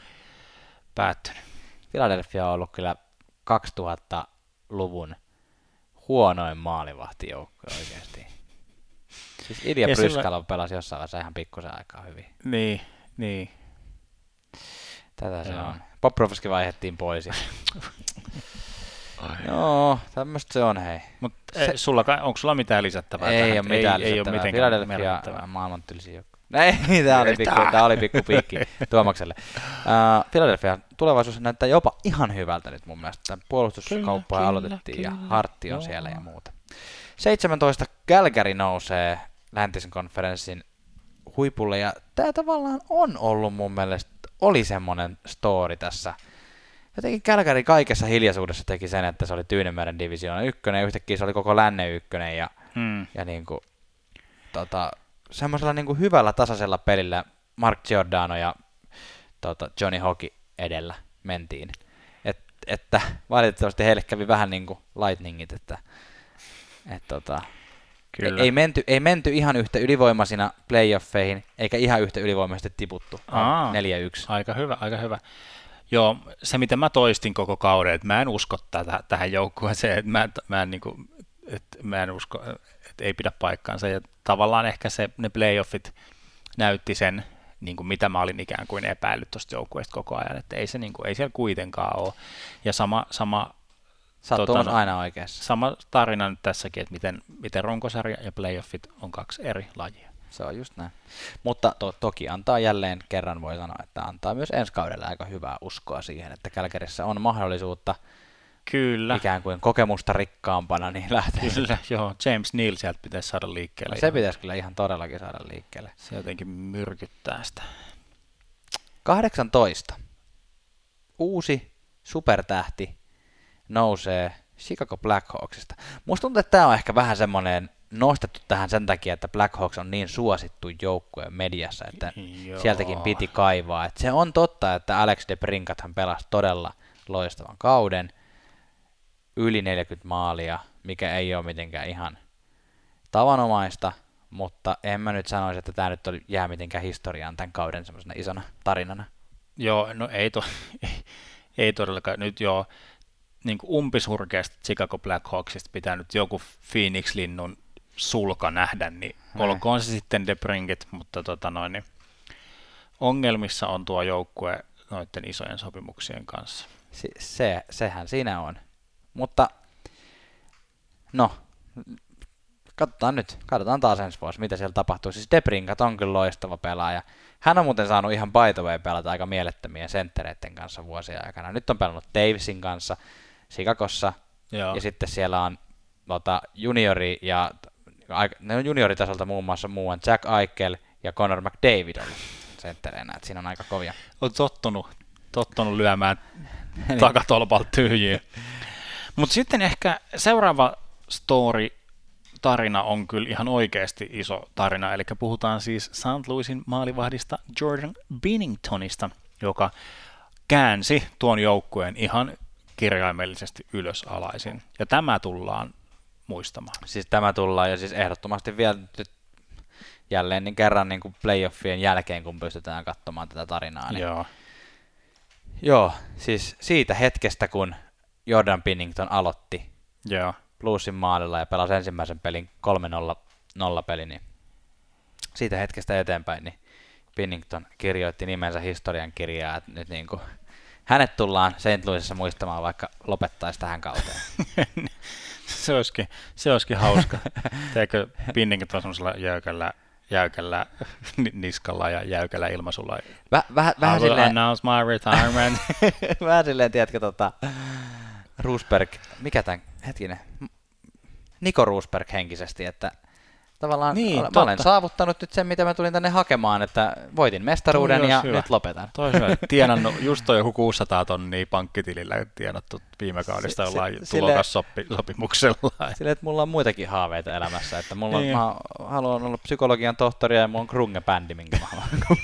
päättynyt? Philadelphia on ollut kyllä 2000-luvun huonoin maalivahtijoukkue oikeasti. Siis Ilja Pryskala sillä... pelasi jossain vaiheessa ihan pikkusen aikaa hyvin. Niin, niin. Tätä se on. Poprovski vaihettiin pois. Joo, tämmöistä se on hei. Mut se, sulla, onko sulla mitään lisättävää Ei tähän? ole mitään ei, lisättävää. Ei ole Philadelphia maailman tylsi joukko. Ei, tämä oli pikku, tämä oli pikku piikki Tuomakselle. Uh, Philadelphia tulevaisuus näyttää jopa ihan hyvältä nyt mun mielestä. Tämän puolustuskauppaa aloitettiin kyllä, ja Hartti on joo. siellä ja muuta. 17 Calgary nousee läntisen konferenssin huipulle ja tämä tavallaan on ollut mun mielestä, oli semmoinen story tässä – jotenkin Kälkäri kaikessa hiljaisuudessa teki sen, että se oli Tyynemeren divisioona ykkönen, ja yhtäkkiä se oli koko länne ykkönen, ja, hmm. ja niin kuin, tota, semmoisella niin kuin hyvällä tasaisella pelillä Mark Giordano ja tota, Johnny Hockey edellä mentiin. Et, että valitettavasti heille kävi vähän niin kuin lightningit, että et, tota, Kyllä. Ei, ei, menty, ei menty ihan yhtä ylivoimaisina playoffeihin, eikä ihan yhtä ylivoimaisesti tiputtu. Aa, 4-1. Aika hyvä, aika hyvä. Joo, se mitä mä toistin koko kauden, että mä en usko tätä, tähän joukkueeseen, että mä, mä, en, niin kuin, että mä en usko, että ei pidä paikkaansa. Ja tavallaan ehkä se, ne playoffit näytti sen, niin kuin mitä mä olin ikään kuin epäillyt tuosta joukkueesta koko ajan, että ei, se, niin kuin, ei siellä kuitenkaan ole. Ja sama, sama Sattumus tota, aina oikeassa. Sama tarina nyt tässäkin, että miten, miten runkosarja ja playoffit on kaksi eri lajia. Se on just näin. Mutta to- toki antaa jälleen kerran, voi sanoa, että antaa myös ensi kaudella aika hyvää uskoa siihen, että Kälkärissä on mahdollisuutta Kyllä. ikään kuin kokemusta rikkaampana niin lähteä. Kyllä, joo. James Neal sieltä pitäisi saada liikkeelle. No, se pitäisi kyllä ihan todellakin saada liikkeelle. Se jotenkin myrkyttää sitä. 18. Uusi supertähti nousee Chicago Blackhawksista. Musta tuntuu, että tämä on ehkä vähän semmoinen nostettu tähän sen takia, että Blackhawks on niin suosittu joukkue mediassa, että Joo. sieltäkin piti kaivaa. Et se on totta, että Alex de Brinkathan pelasi todella loistavan kauden, yli 40 maalia, mikä ei ole mitenkään ihan tavanomaista, mutta en mä nyt sanoisi, että tämä nyt oli, jää mitenkään historiaan tämän kauden semmoisena isona tarinana. Joo, no ei, to, ei, ei todellakaan. Nyt joo, niin umpisurkeasta Chicago Blackhawksista pitää nyt joku Phoenix-linnun sulka nähdä, niin Näin. olkoon se sitten Brinkit, mutta tota noin, niin ongelmissa on tuo joukkue noiden isojen sopimuksien kanssa. Se, se, sehän siinä on. Mutta no, katsotaan nyt, katsotaan taas ensi vuosi, mitä siellä tapahtuu. Siis Debrinkat on kyllä loistava pelaaja. Hän on muuten saanut ihan by way pelata aika mielettömiä senttereiden kanssa vuosia aikana. Nyt on pelannut Davisin kanssa Sikakossa, Joo. ja sitten siellä on tota, juniori ja ne on junioritasolta muun muassa muuan Jack Eichel ja Conor McDavid ollut senttereinä, että siinä on aika kovia. On tottunut, tottunut lyömään niin. takatolpalta tyhjiä. Mutta sitten ehkä seuraava story tarina on kyllä ihan oikeasti iso tarina, eli puhutaan siis St. Louisin maalivahdista Jordan Binningtonista, joka käänsi tuon joukkueen ihan kirjaimellisesti ylös alaisin. Ja tämä tullaan muistamaan. Siis tämä tullaan, ja siis ehdottomasti vielä nyt jälleen niin kerran niin kuin playoffien jälkeen, kun pystytään katsomaan tätä tarinaa. Niin Joo. Joo, siis siitä hetkestä, kun Jordan Pinnington aloitti Joo. Bluesin maalilla ja pelasi ensimmäisen pelin 3-0 peli, niin siitä hetkestä eteenpäin niin Pinnington kirjoitti nimensä historian kirjaa, että nyt niin kuin, hänet tullaan St. Louisissa muistamaan, vaikka lopettaisi tähän kauteen. se, olisikin, se olisikin hauska. Teekö Pinnington semmoisella jäykällä jäykällä niskalla ja jäykällä ilmaisulla. Väh, väh, vähän silleen... announce my retirement. vähän silleen, tiedätkö, tota, Roosberg, mikä tämän, hetkinen, Niko Roosberg henkisesti, että tavallaan niin, mä olen saavuttanut nyt sen, mitä mä tulin tänne hakemaan, että voitin mestaruuden ja hyvä. nyt lopetan. Toi hyvä. Tienannut, just on joku 600 tonnia pankkitilillä tienattu viime kaudesta jollain s- tulokassopimuksella. Sille, että mulla on muitakin haaveita elämässä, että mulla niin. mä haluan olla psykologian tohtori ja mulla on krunge-bändi, minkä mä haluan.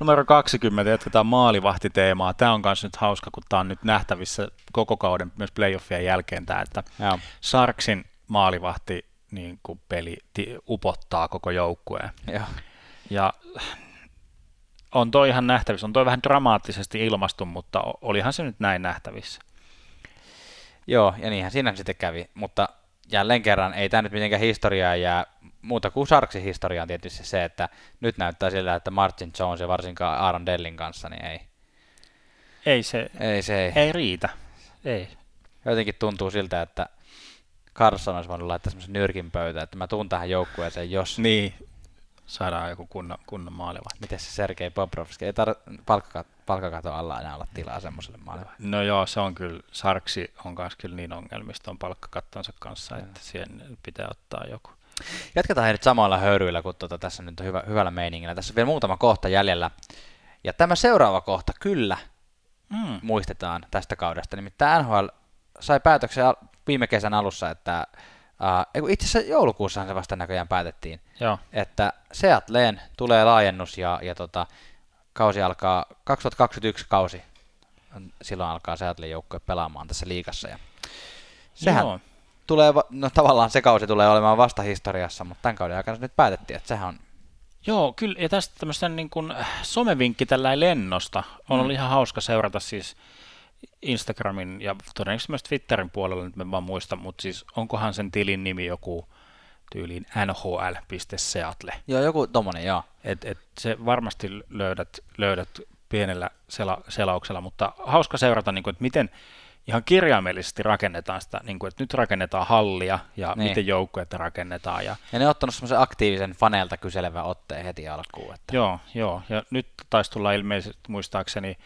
Numero 20, jatketaan maalivahtiteemaa. Tämä on myös nyt hauska, kun tämä on nyt nähtävissä koko kauden myös playoffien jälkeen tämä, että Joo. Sarksin maalivahti niin kuin peli ti- upottaa koko joukkueen. Joo. Ja on toi ihan nähtävissä, on toi vähän dramaattisesti ilmastu, mutta olihan se nyt näin nähtävissä. Joo, ja niinhän siinä sitten kävi, mutta jälleen kerran ei tämä nyt mitenkään historiaa jää muuta kuin Sarksin historia on tietysti se, että nyt näyttää sillä, että Martin Jones ja varsinkaan Aaron Dellin kanssa, niin ei. Ei se, ei, se ei. ei riitä. Ei. Jotenkin tuntuu siltä, että Carson olisi voinut laittaa semmoisen nyrkin pöytä, että mä tuun tähän joukkueeseen, jos... Niin, saadaan joku kunnon, kunnon maaliva. Miten se Sergei Bobrovski? Ei tar- palkkakat- palkkakaton alla enää olla tilaa semmoiselle maaliva. No joo, se on kyllä, Sarksi on myös kyllä niin ongelmista on palkkakattonsa kanssa, että siihen pitää ottaa joku. Jatketaan nyt samalla höyryillä, kun tuota, tässä nyt on hyvä, hyvällä meiningillä. Tässä on vielä muutama kohta jäljellä. Ja tämä seuraava kohta kyllä mm. muistetaan tästä kaudesta. Nimittäin NHL sai päätöksen viime kesän alussa, että uh, itse asiassa joulukuussahan se vasta näköjään päätettiin, Joo. että Seatleen tulee laajennus ja, ja tota, kausi alkaa, 2021 kausi, silloin alkaa Seattle joukkue pelaamaan tässä liikassa. Ja sehän Joo tulee, no tavallaan se kausi tulee olemaan vasta historiassa, mutta tämän kauden aikana nyt päätettiin, että sehän on Joo, kyllä, ja tästä tämmöisen niin kuin somevinkki tällä lennosta on mm. ollut ihan hauska seurata siis Instagramin ja todennäköisesti myös Twitterin puolella, nyt me vaan muista, mutta siis onkohan sen tilin nimi joku tyyliin nhl.seattle. Joo, joku tommonen, joo. Et, et se varmasti löydät, löydät pienellä sela, selauksella, mutta hauska seurata, niin kuin, että miten ihan kirjaimellisesti rakennetaan sitä, niin kuin, että nyt rakennetaan hallia ja niin. miten joukkueita rakennetaan. Ja, ja ne on ottanut semmoisen aktiivisen faneilta kyselevän otteen heti alkuun. Että... Joo, joo, ja nyt taisi tulla ilmeisesti muistaakseni,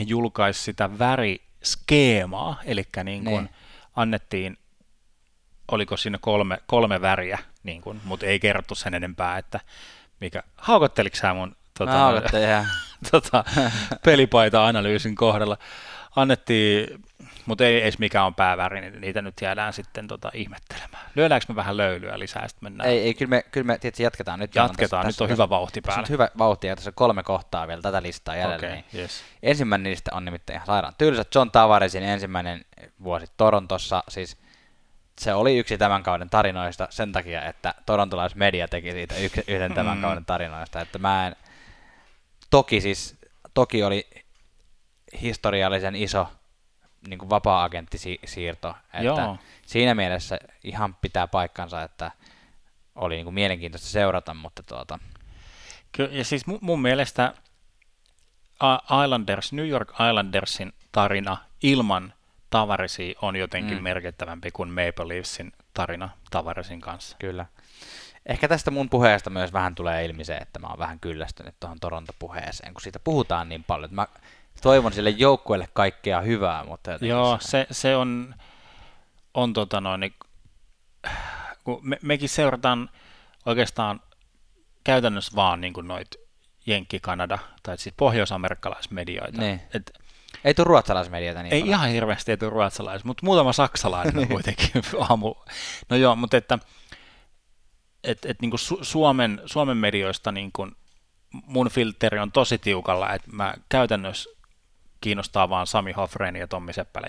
he julkaisivat sitä väriskeemaa, eli niin kuin niin. annettiin, oliko siinä kolme, kolme väriä, niin kuin, mutta ei kerrottu sen enempää, että mikä, haukotteliko sä mun tota, tota, pelipaita-analyysin kohdalla? Annettiin mutta ei edes mikä on pääväri, niin niitä nyt jäädään sitten tota ihmettelemään. Lyödäänkö me vähän löylyä lisää, sitten mennään? Ei, ei kyllä me, kyllä me tietysti jatketaan nyt. Jatketaan, tässä, nyt on tässä, hyvä vauhti päällä. Tässä on hyvä vauhti, ja tässä on kolme kohtaa vielä tätä listaa jäljellä. Okay, niin yes. Ensimmäinen niistä on nimittäin ihan sairaan tylsä. John Tavaresin ensimmäinen vuosi Torontossa, siis se oli yksi tämän kauden tarinoista sen takia, että torontolaismedia teki siitä yksi, yhden tämän mm. kauden tarinoista, että mä en, toki siis, toki oli historiallisen iso niin kuin vapaa-agenttisiirto. Että Joo. Siinä mielessä ihan pitää paikkansa, että oli niin kuin mielenkiintoista seurata, mutta tuota... Kyllä, ja siis mun, mun mielestä Islanders, New York Islandersin tarina ilman Tavarisi on jotenkin mm. merkittävämpi kuin Maple Leafsin tarina Tavarisin kanssa. Kyllä. Ehkä tästä mun puheesta myös vähän tulee ilmi se, että mä oon vähän kyllästynyt tuohon Toronto-puheeseen, kun siitä puhutaan niin paljon. Mä toivon sille joukkueelle kaikkea hyvää, mutta Joo, se, se on, on tota noin, niin, kun me, mekin seurataan oikeastaan käytännössä vaan niin noit Jenkki-Kanada, tai siis pohjois-amerikkalaismedioita. Niin. Et, ei tule ruotsalaismedioita niin Ei paljon. ihan hirveästi ei tule ruotsalais, mutta muutama saksalainen on kuitenkin aamu. No joo, mutta että et, et niin kuin Su- Suomen, Suomen medioista niin kuin mun filteri on tosi tiukalla, että mä käytännössä kiinnostaa vaan Sami Hoffrein ja Tommi Seppälä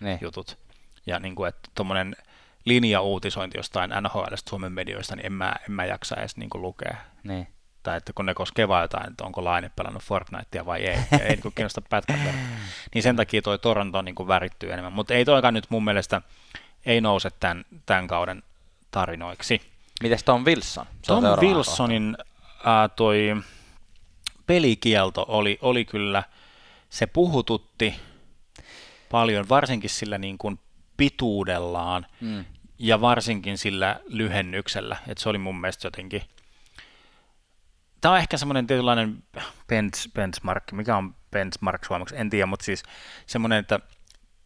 niin. jutut. Ja niin kuin, että tuommoinen linja-uutisointi jostain NHL Suomen medioista, niin en mä, en mä jaksa edes niin kuin lukea. Niin. Tai että kun ne koskee vaan jotain, että onko Laine pelannut Fortnitea vai ei, ja ei niin kiinnosta pätkän Niin sen takia toi Toronto niin kuin värittyy enemmän. Mutta ei toikaan nyt mun mielestä, ei nouse tämän, tämän kauden tarinoiksi. Mites Tom Wilson? Tom Wilsonin ää, toi pelikielto oli, oli kyllä, se puhututti paljon, varsinkin sillä niin kuin pituudellaan mm. ja varsinkin sillä lyhennyksellä, että se oli mun mielestä jotenkin, tämä on ehkä semmoinen tietynlainen bench, benchmark, mikä on benchmark suomeksi, en tiedä, mutta siis semmoinen, että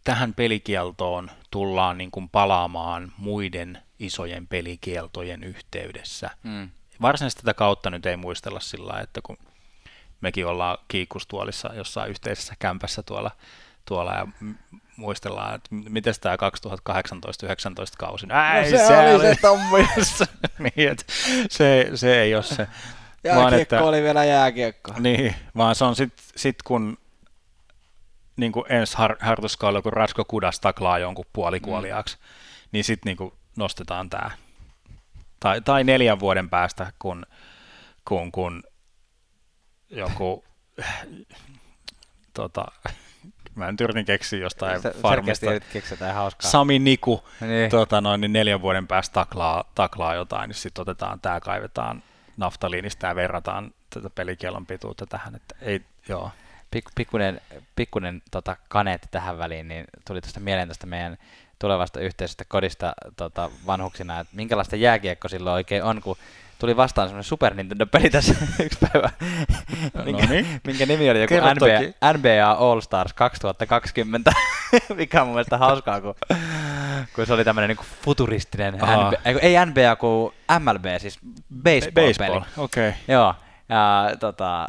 tähän pelikieltoon tullaan niin kuin palaamaan muiden isojen pelikieltojen yhteydessä. Mm. Varsinaisesti tätä kautta nyt ei muistella sillä että kun mekin ollaan kiikkustuolissa jossain yhteisessä kämpässä tuolla, tuolla ja muistellaan, että miten tämä 2018-2019 kausi. Ää, no se, se oli, oli se Tommi. niin, se, se ei ole se. Jääkiekko vaan, että, oli vielä jääkiekko. Niin, vaan se on sitten sit kun niin kuin ensi har, harjoituskaudella, kun Rasko Kudas taklaa jonkun puolikuoliaaksi, mm. niin sitten niin nostetaan tämä. Tai, tai neljän vuoden päästä, kun, kun, kun joku tota, mä en yritin keksiä jostain Sä, farmista. keksitään hauskaa. Sami Niku niin. Tota, noin, niin neljän vuoden päästä taklaa, taklaa jotain, niin sitten otetaan tämä, kaivetaan naftaliinista ja verrataan tätä pelikielon pituutta tähän, että ei, joo. Pik, pikkunen, pikkunen tota, kaneetti tähän väliin, niin tuli tuosta mieleen tästä meidän tulevasta yhteisestä kodista tota, vanhuksina, että minkälaista jääkiekko silloin oikein on, kun tuli vastaan semmoinen Super Nintendo-peli tässä yksi päivä, minkä, no niin. minkä nimi oli joku NBA, NBA All Stars 2020, mikä on mun mielestä hauskaa, kun, kun se oli tämmöinen niin futuristinen, NBA, ei NBA, kuin MLB, siis baseball-peli. Baseball, okei. Okay. Joo, ja tota,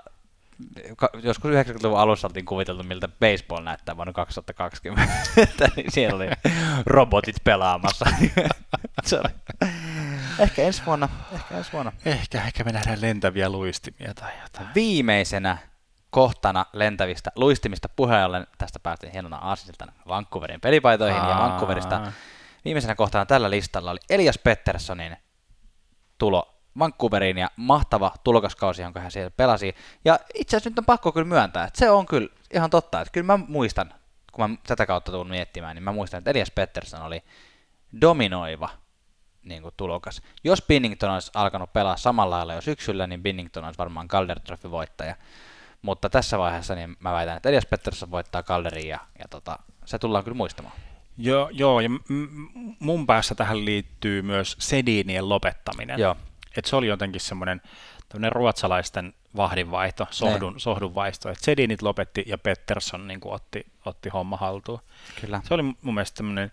joskus 90-luvun alussa oltiin kuviteltu, miltä baseball näyttää vuonna 2020. niin siellä oli robotit pelaamassa. se oli. Ehkä ensi vuonna. Ehkä ensi vuonna. Ehkä, ehkä me nähdään lentäviä luistimia tai jotain. Viimeisenä kohtana lentävistä luistimista puheen tästä päästiin hienona aasisiltana Vancouverin pelipaitoihin Aa. ja Vancouverista. Viimeisenä kohtana tällä listalla oli Elias Petterssonin tulo Vancouveriin ja mahtava tulokaskausi, jonka hän siellä pelasi. Ja itse asiassa nyt on pakko kyllä myöntää, että se on kyllä ihan totta, että kyllä mä muistan, kun mä tätä kautta tuun miettimään, niin mä muistan, että Elias Pettersson oli dominoiva niin kuin tulokas. Jos Binnington olisi alkanut pelaa samalla lailla jo syksyllä, niin Binnington olisi varmaan Calder Trophy voittaja. Mutta tässä vaiheessa niin mä väitän, että Elias Pettersson voittaa Calderin ja, ja tota, se tullaan kyllä muistamaan. Joo, joo ja m- mun päässä tähän liittyy myös Sedinien lopettaminen. Joo. Et se oli jotenkin semmoinen ruotsalaisten vahdinvaihto, sohdun, sohdun vaisto. Et Sedinit lopetti ja Pettersson niin otti, otti homma haltuun. Kyllä. Se oli mun mielestä semmoinen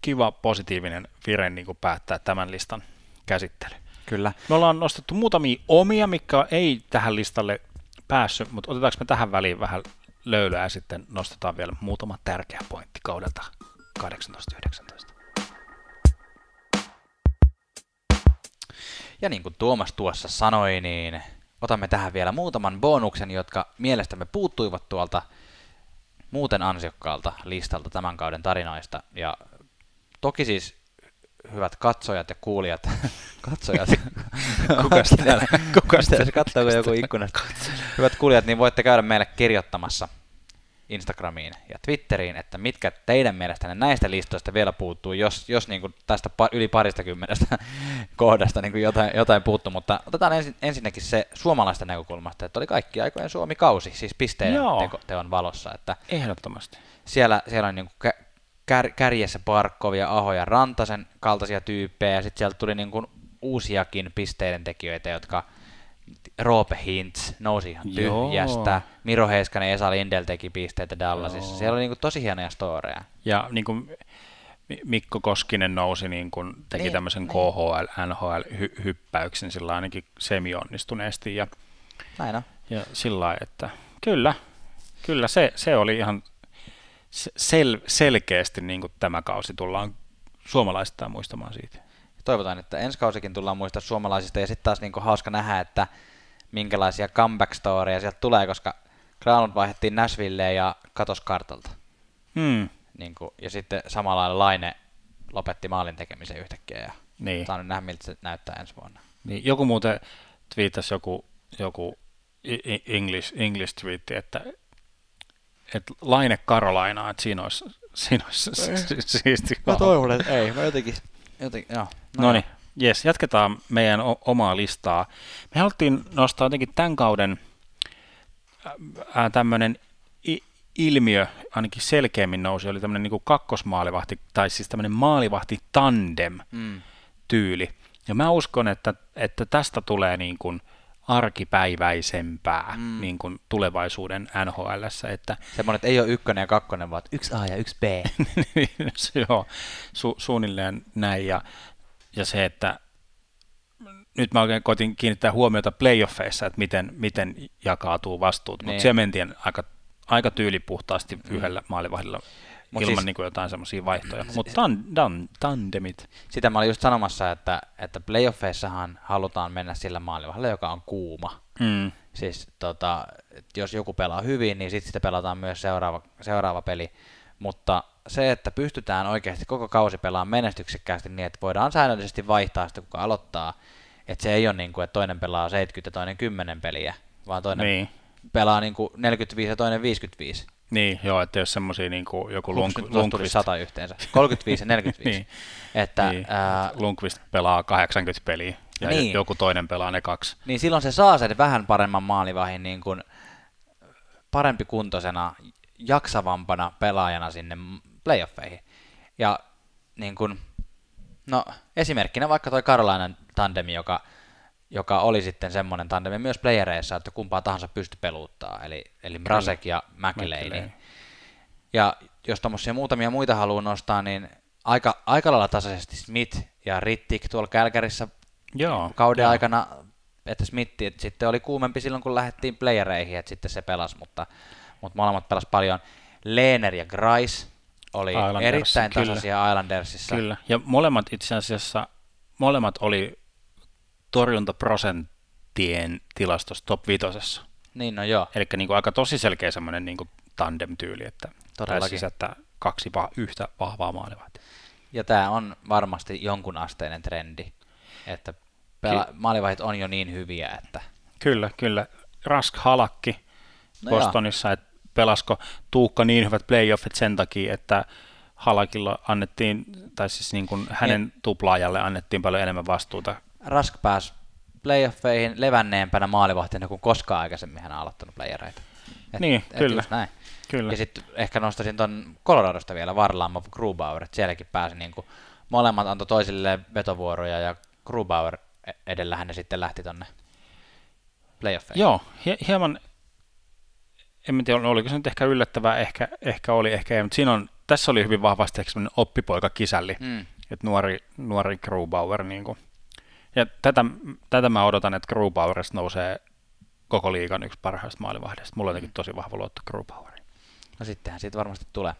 kiva positiivinen vire niin päättää tämän listan käsittely. Kyllä. Me ollaan nostettu muutamia omia, mikä ei tähän listalle päässyt, mutta otetaanko me tähän väliin vähän löylyä ja sitten nostetaan vielä muutama tärkeä pointti kaudelta 18-19. Ja niin kuin Tuomas tuossa sanoi, niin otamme tähän vielä muutaman bonuksen, jotka mielestämme puuttuivat tuolta muuten ansiokkaalta listalta tämän kauden tarinoista. Ja toki siis hyvät katsojat ja kuulijat, katsojat, kuka täällä, kuka täällä, katsoako joku ikkunasta, hyvät kuulijat, niin voitte käydä meille kirjoittamassa Instagramiin ja Twitteriin, että mitkä teidän mielestänne näistä listoista vielä puuttuu, jos, jos niin kuin tästä yli parista kymmenestä kohdasta niin kuin jotain, jotain puuttuu, mutta otetaan ensin, ensinnäkin se suomalaista näkökulmasta, että oli kaikki aikojen Suomi-kausi, siis pisteiden teko, teon valossa. Että Ehdottomasti. Siellä, siellä on niin kuin kär, kärjessä Barkovia, Aho ja Rantasen kaltaisia tyyppejä, ja sitten sieltä tuli niin kuin uusiakin pisteiden tekijöitä, jotka Roope Hintz nousi ihan tyhjästä. Joo. Miro Heiskanen ja Esa Lindel teki pisteitä Dallasissa. Joo. Siellä oli niin kuin tosi hienoja storeja. Ja niin kuin Mikko Koskinen nousi, niin kuin teki niin, tämmöisen niin. KHL, NHL-hyppäyksen sillä ainakin semi-onnistuneesti. Ja, Näin on. Ja sillä että kyllä, kyllä se, se oli ihan sel, selkeästi niin kuin tämä kausi tullaan suomalaisittain muistamaan siitä toivotaan, että ensi kausikin tullaan muistaa suomalaisista ja sitten taas niin hauska nähdä, että minkälaisia comeback storeja sieltä tulee, koska Granlund vaihdettiin Nashvilleen ja katos kartalta. Hmm. Niin kuin, ja sitten samalla lailla Laine lopetti maalin tekemisen yhtäkkiä ja Niin. saa nyt nähdä, miltä se näyttää ensi vuonna. Niin, joku muuten twiittasi joku, joku English, English twiitti, että, että Laine Karolainaa, että siinä olisi, siinä olisi si- siisti. toivon, että ei. Mä jotenkin, jotenkin joo. No niin, jes, jatketaan meidän o- omaa listaa. Me haluttiin nostaa jotenkin tämän kauden tämmöinen ilmiö, ainakin selkeämmin nousi, oli tämmöinen niin kakkosmaalivahti, tai siis tämmöinen maalivahti tandem Mm. tyyli. Ja mä uskon, että, että tästä tulee niin kuin arkipäiväisempää mm. niin kuin tulevaisuuden NHLssä, että Semmoinen, että ei ole ykkönen ja kakkonen, vaan yksi A ja yksi B. se Joo, su, suunnilleen näin. Ja, ja se, että nyt mä oikein koitin kiinnittää huomiota playoffeissa, että miten, miten jakautuu vastuut, mutta Niin. se mentiin aika, aika tyylipuhtaasti yhdellä maalivahdilla Mut ilman siis- niin kuin jotain semmoisia vaihtoja. Mutta tan, tan, tandemit, Sitä mä olin just sanomassa, että, että playoffeissahan halutaan mennä sillä maalivahdella, joka on kuuma. mm, Siis tota, jos joku pelaa hyvin, niin sitten sitä pelataan myös seuraava, seuraava peli. Mutta se, että pystytään oikeasti koko kausi pelaamaan menestyksekkäästi niin, että voidaan säännöllisesti vaihtaa sitä, kuka aloittaa. Että se ei ole niin kuin, että toinen pelaa 70 ja toinen 10 peliä, vaan toinen niin. pelaa niin kuin 45 ja toinen 55. Niin, joo, että jos semmoisia niin kuin joku Lunk, Lunkvist, 100 yhteensä. 35 ja 45. Niin. Että, niin, ää, Lunkvist pelaa 80 peliä ja Niin. joku toinen pelaa ne kaksi. niin silloin se saa sen vähän paremman maalivahin niin kuin parempi kuntoisena, jaksavampana pelaajana sinne playoffeihin. Ja niin kuin, no esimerkkinä vaikka toi Karolainen tandemi, joka, joka oli sitten semmoinen tandemi myös playereissa, että kumpaa tahansa pysty peluuttaa, eli, eli Mrazek ja McLean. Ja jos tuommoisia muutamia muita haluaa nostaa, niin aika, aika lailla tasaisesti Smith ja Rittik tuolla Kälkärissä Joo, kauden joo. aikana, että Smith että sitten oli kuumempi silloin, kun lähdettiin playereihin, että sitten se pelasi, mutta, mutta molemmat pelas paljon. Lehner ja Grice oli Islanders, erittäin kyllä. tasaisia Islandersissa. Kyllä, ja molemmat itse asiassa, molemmat oli torjuntaprosenttien tilastossa top vitosessa. Niin, no joo. Eli niin aika tosi selkeä semmoinen niin tandem-tyyli, että Todellakin. että kaksi va- yhtä vahvaa maalivahtia. Ja tämä on varmasti jonkun asteinen trendi, että pela- Ky- maalivahit on jo niin hyviä, että Kyllä, kyllä. Rask Halakki No Bostonissa, että pelasko Tuukka niin hyvät playoffit sen takia, että Halakilla annettiin, tai siis niin kuin hänen tuplaajalle annettiin paljon enemmän vastuuta. Rask pääsi playoffeihin levänneempänä maalivahtina kuin koskaan aikaisemmin hän on aloittanut playereita. Et, Niin, kyllä. Just näin. Kyllä. Ja sitten ehkä nostaisin tuon Coloradosta vielä Varlamov Grubauer, että sielläkin pääsi niin kuin, molemmat antoi toisilleen vetovuoroja ja Grubauer e- edellähän ne sitten lähti tonne playoffeihin. Joo, hie- hieman, en tiedä, oliko se nyt ehkä yllättävää, ehkä, ehkä oli, ehkä ei, mutta siinä on, tässä oli hyvin vahvasti oppipoika kisälli, Mm. että nuori, nuori Grubauer, niin kuin. Ja tätä, tätä mä odotan, että Grubauerista nousee koko liigan yksi parhaista maalivahdeista. Mulla on jotenkin tosi vahva luotto Grubaueriin. No sittenhän siitä varmasti tulee.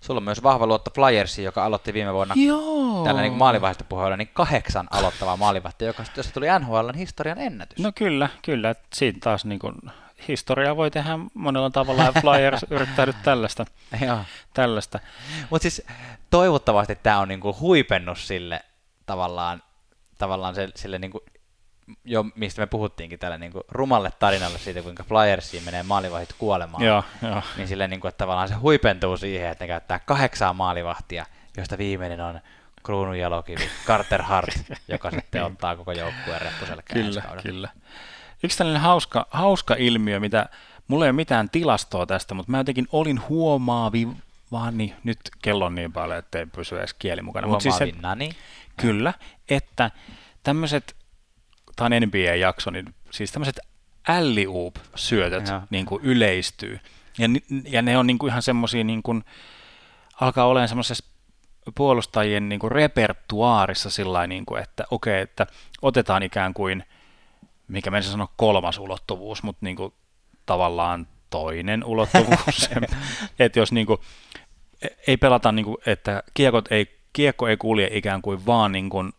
Sulla on myös vahva luotto Flyersiin, joka aloitti viime vuonna Joo. tällä niin maalivahdista puheella, niin kahdeksan aloittavaa maalivahtia, joka josta tuli NHLn historian ennätys. No kyllä, kyllä. että Siinä taas niin kuin, historiaa voi tehdä monella tavalla ja Flyers yrittää nyt tällaista. Tällaista. Mutta siis toivottavasti tämä on niinku huipennus sille tavallaan, tavallaan se, sille niinku, jo mistä me puhuttiinkin tällä niinku rumalle tarinalle siitä, kuinka Flyersiin menee maalivahit kuolemaan. Joo, joo. Niin sille niinku, että tavallaan se huipentuu siihen, että ne käyttää kahdeksaa maalivahtia, josta viimeinen on kruununjalokivi, Carter Hart, joka sitten ottaa koko joukkueen reppuselkään ensi Kyllä, kyllä. Yksi tällainen hauska, hauska ilmiö, mitä mulla ei ole mitään tilastoa tästä, mutta mä jotenkin olin huomaavi, vaan niin, nyt kello on niin paljon, ettei pysy edes kieli mukana. Mut siis se. Kyllä, että tämmöiset, tämä on NBA-jakso, niin siis tämmöiset alley-oop-syötöt niin kuin yleistyy. Ja, ja ne on niin kuin ihan semmoisia, niin kuin, alkaa olemaan semmoisessa puolustajien niin kuin repertuaarissa sillä niin kuin, että okei, että otetaan ikään kuin, mikä menisin sanoa kolmas ulottuvuus, mutta niin kuin, tavallaan toinen ulottuvuus. että jos niin kuin, ei pelata, niin kuin, että kiekot ei, kiekko ei kulje ikään kuin vaan niin kuin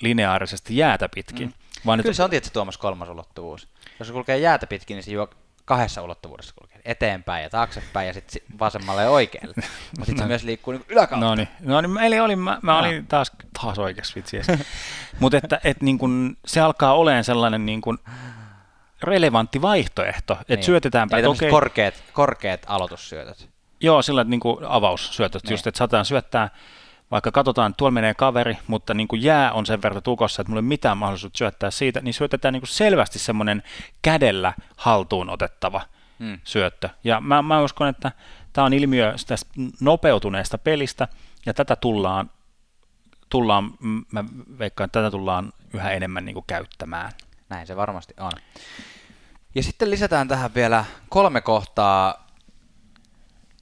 lineaarisesti jäätä pitkin, mm. vaan Kyllä että se on tietysti Tuomas kolmas ulottuvuus. Jos se kulkee jäätä pitkin, niin se juo kahdessa ulottuvuudessa kulkee. Eteenpäin ja taaksepäin ja sitten vasemmalle ja oikealle. Mutta sitten se myös liikkuu niin yläkautta. No niin, no niin eli olin, mä, mä olin taas, taas oikeassa vitsi. Mutta että et, niin kun, se alkaa olemaan sellainen niin kun, relevantti vaihtoehto, että niin. syötetäänpä. Eli okay. korkeat, korkeat aloitussyötöt. Joo, sillä niin avaussyötöt, niin. just että saatetaan syöttää vaikka katsotaan, että tuolla menee kaveri, mutta niin kuin jää on sen verran tukossa, että mulla ei ole mitään mahdollisuutta syöttää siitä, niin syötetään niin kuin selvästi semmoinen kädellä haltuun otettava hmm. syöttö. Ja mä, mä uskon, että tämä on ilmiö tästä nopeutuneesta pelistä, ja tätä tullaan, tullaan mä veikkaan, että tätä tullaan yhä enemmän niin kuin käyttämään. Näin se varmasti on. Ja sitten lisätään tähän vielä kolme kohtaa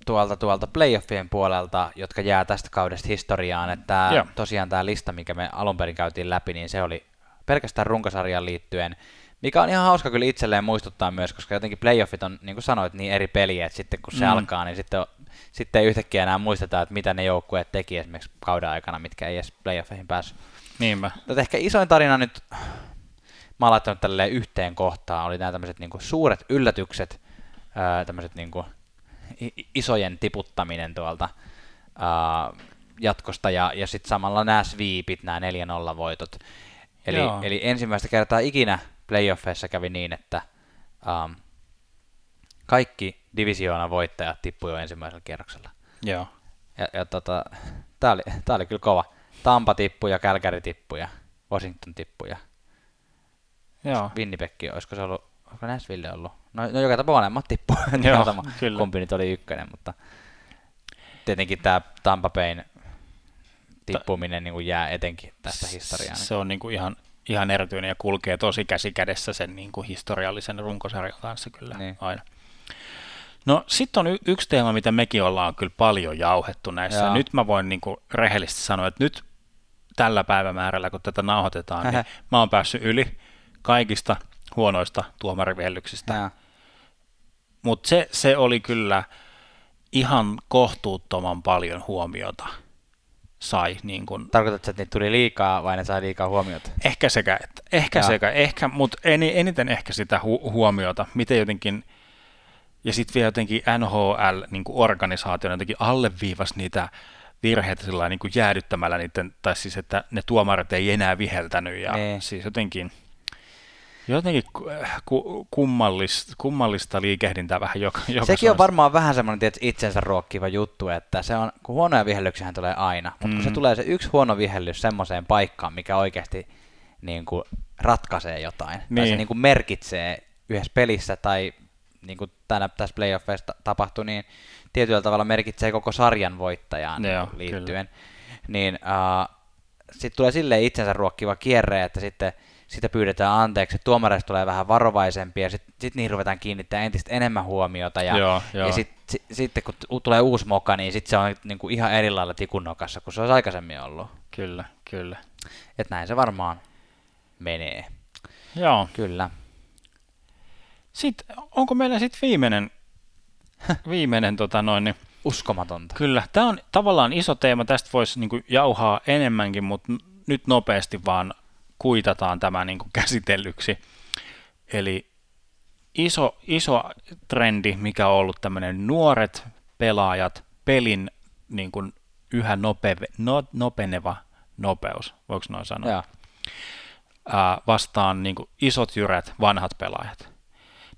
tuolta, tuolta playoffien puolelta, jotka jää tästä kaudesta historiaan, että Joo. tosiaan tämä lista, mikä me alun perin käytiin läpi, niin se oli pelkästään runkosarjan liittyen, mikä on ihan hauska kyllä itselleen muistuttaa myös, koska jotenkin playoffit on, niin kuin sanoit, niin eri peliä, että sitten kun se mm. alkaa, niin sitten, sitten ei yhtäkkiä enää muisteta, että mitä ne joukkueet teki esimerkiksi kauden aikana, mitkä ei edes playoffeihin päässyt. Niinpä. Mutta ehkä isoin tarina nyt, mä oon laittanut tälleen yhteen kohtaan, oli nämä tämmöiset niin suuret yllätykset, tämmöiset niin kuin isojen tiputtaminen tuolta uh, jatkosta ja, ja sitten samalla nämä sweepit, nämä 4-0 voitot. Eli, eli ensimmäistä kertaa ikinä playoffeissa kävi niin, että um, kaikki divisioona voittajat tippuivat ensimmäisellä kierroksella. Joo. Ja, ja tota, tämä oli, tää oli kyllä kova. Tampa tippuja, Kälkäri tippuja, Washington tippuja. Joo. Winnipeg, olisiko se ollut, onko Nashville ollut? No, no joka tapauksessa molemmat tippuu. Joo, sama. kyllä. Kumpi nyt oli ykkönen, mutta tietenkin tämä Tampa Bayn tippuminen niin kuin jää etenkin tästä historiaan. Se on niin kuin ihan, ihan erityinen ja kulkee tosi käsi kädessä sen niin kuin historiallisen runkosarjan kanssa kyllä niin. aina. No sitten on y- yksi teema, mitä mekin ollaan kyllä paljon jauhettu näissä. Joo. Nyt mä voin niin kuin rehellisesti sanoa, että nyt tällä päivämäärällä, kun tätä nauhoitetaan, niin mä oon päässyt yli kaikista huonoista tuomarivihellyksistä. Mutta se, se oli kyllä ihan kohtuuttoman paljon huomiota sai. Niin kun, Tarkoitatko, että niitä tuli liikaa vai ne sai liikaa huomiota? Ehkä sekä, että, ehkä Jaa. sekä, ehkä, mutta eniten ehkä sitä hu- huomiota, miten jotenkin, ja sitten vielä jotenkin NHL niin organisaatio jotenkin alleviivasi niitä virheitä sillä niin jäädyttämällä niiden, tai siis että ne tuomarit ei enää viheltänyt, ja nee. siis jotenkin, Jotenkin kummallista, kummallista liikehdintää vähän joka, joka Sekin on varmaan vähän semmoinen tietysti, itsensä ruokkiva juttu, että se on, kun huonoja vihellyksiä tulee aina, mutta mm. kun se mm. tulee se yksi huono vihellys semmoiseen paikkaan, mikä oikeasti niin kuin ratkaisee jotain, niin. tai se niin kuin niinku merkitsee yhdessä pelissä tai niin kuin tänä, tässä playoffeissa tapahtui, niin tietyllä tavalla merkitsee koko sarjan voittajaan Joo, liittyen, kyllä. niin uh, sitten tulee silleen itsensä ruokkiva kierre, että sitten – sitä pyydetään anteeksi, tuomareista tulee vähän varovaisempia, ja sitten sit niihin ruvetaan kiinnittämään entistä enemmän huomiota, ja, joo, joo. ja sitten sit, sit, kun tulee uusi moka, niin sitten se on niinku ihan eri lailla tikunnokassa kuin se olisi aikaisemmin ollut. Kyllä, kyllä. Et näin se varmaan menee. Joo. Kyllä. Sitten, onko meillä sitten viimeinen, viimeinen tota noin, niin, Uskomatonta. Kyllä. Tämä on tavallaan iso teema, tästä voisi niinku jauhaa enemmänkin, mutta nyt nopeasti vaan kuitataan tämä niin kuin käsitellyksi. Eli iso, iso trendi, mikä on ollut tämmöinen nuoret pelaajat, pelin niin kuin yhä nopeve, no, nopeneva nopeus, voiko noin sanoa? Ää, vastaan niin kuin isot jyrät, vanhat pelaajat.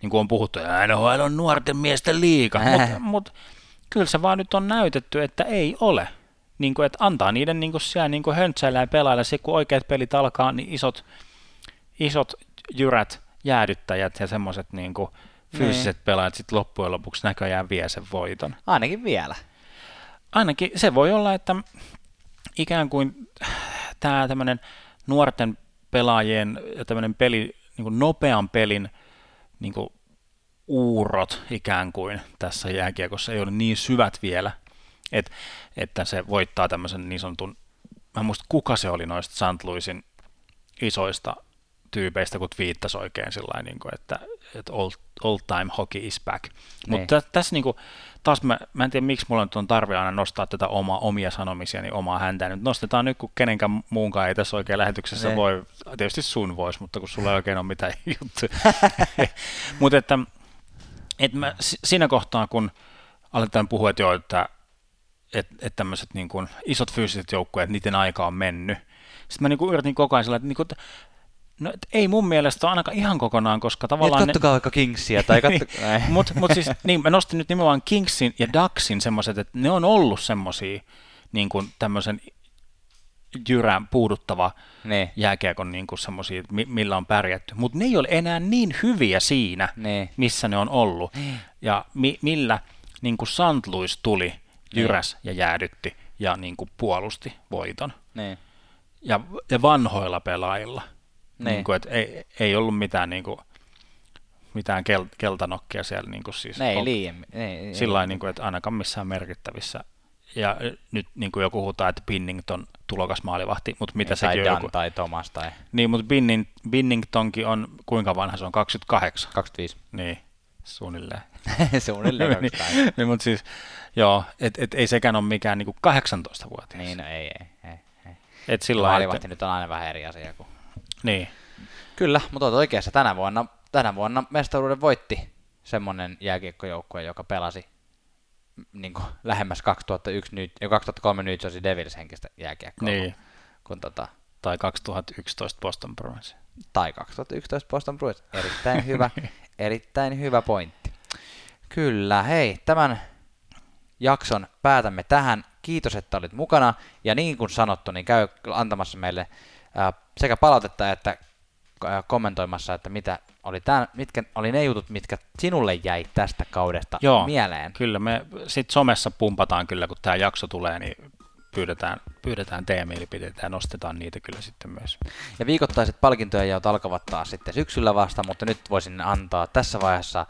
Niin kuin on puhuttu, NHL on nuorten miesten liiga, mutta mut, kyllä se vaan nyt on näytetty, että ei ole niin kuin, että antaa niiden niin kuin siellä niin kuin höntsäillä ja pelailla. Se, kun oikeat pelit alkaa, niin isot, isot jyrät, jäädyttäjät ja semmoiset niin kuin fyysiset niin. pelaajat sitten loppujen lopuksi näköjään vie sen voiton. Ainakin vielä. Ainakin se voi olla, että ikään kuin tämä tämmöinen nuorten pelaajien ja tämmöinen peli, niin kuin nopean pelin niin kuin uurot ikään kuin tässä jääkiekossa ei ole niin syvät vielä, et, että se voittaa tämmöisen niin sanotun, mä en muista kuka se oli noista St. Louisin isoista tyypeistä, kun viittasi oikein sillä niin kuin, että, että old, old time hockey is back. Mutta niin. tässä niin kuin, taas mä, mä en tiedä, miksi mulla nyt on tarve aina nostaa tätä oma, omia sanomisia, niin omaa häntä. Nyt nostetaan nyt, kun kenenkään muunkaan ei tässä oikein lähetyksessä ne. Niin. voi, tietysti sun voisi, mutta kun sulla ei oikein ole mitään juttuja. mutta että Et mä, siinä kohtaa, kun aletaan puhua, että joo, että että et tämmöiset niin kuin isot fyysiset joukkueet, niiden aika on mennyt. Sitten mä niin kuin yritin koko ajan sillä, että, niin kuin, että No, et ei mun mielestä ole ainakaan ihan kokonaan, koska tavallaan... Niin, kattokaa ne... vaikka Kingsia tai katto... niin, Mutta mut siis, niin, mä nostin nyt nimenomaan Kingsin ja Ducksin semmoiset, että ne on ollut semmoisia niin kuin tämmöisen jyrän puuduttava ne. jääkiekon niin kuin semmoisia, millä on pärjätty. Mutta ne ei ole enää niin hyviä siinä, ne. missä ne on ollut. Ne. Ja mi- millä niin kuin St. Louis tuli, jyräs ne. ja jäädytti ja niin kuin puolusti voiton. Ne. Ja, ja vanhoilla pelaajilla. Niin. Niin kuin, että ei, ei ollut mitään, niin kuin, mitään kel, keltanokkia siellä. Niin kuin siis, ei liian. Sillä lailla, niin kuin, että ainakaan missään merkittävissä. Ja nyt niin kuin jo puhutaan, että Binnington tulokas maalivahti, mutta mitä niin, sekin on joku... tai Thomas tai... Niin, mutta Binning, Binningtonkin on, kuinka vanha se on, 28? 25. Niin, suunnilleen. suunnilleen niin, niin, mutta siis, joo, et, et, ei sekään ole mikään niin 18-vuotias. Niin, no ei, ei. ei, ei. Et sillä Maalivahti että... nyt on aina vähän eri asia kuin niin. Kyllä, mutta olet oikeassa. Tänä vuonna, tänä vuonna mestaruuden voitti semmoinen jääkiekkojoukkue, joka pelasi niin kuin, lähemmäs 2001, nyt, 2003 New Jersey Devils henkistä jääkiekkoa. Niin. Kun, tota, tai 2011 Boston Bruins. Tai 2011 Boston Bruins. Erittäin hyvä, erittäin hyvä pointti. Kyllä, hei, tämän jakson päätämme tähän. Kiitos, että olit mukana. Ja niin kuin sanottu, niin käy antamassa meille sekä palautetta että kommentoimassa, että mitä oli tämän, mitkä oli ne jutut, mitkä sinulle jäi tästä kaudesta Joo, mieleen. Kyllä, me sitten somessa pumpataan kyllä, kun tämä jakso tulee, niin pyydetään, pyydetään teidän mielipiteitä ja nostetaan niitä kyllä sitten myös. Ja viikoittaiset palkintojen jaot alkavat taas sitten syksyllä vasta, mutta nyt voisin antaa tässä vaiheessa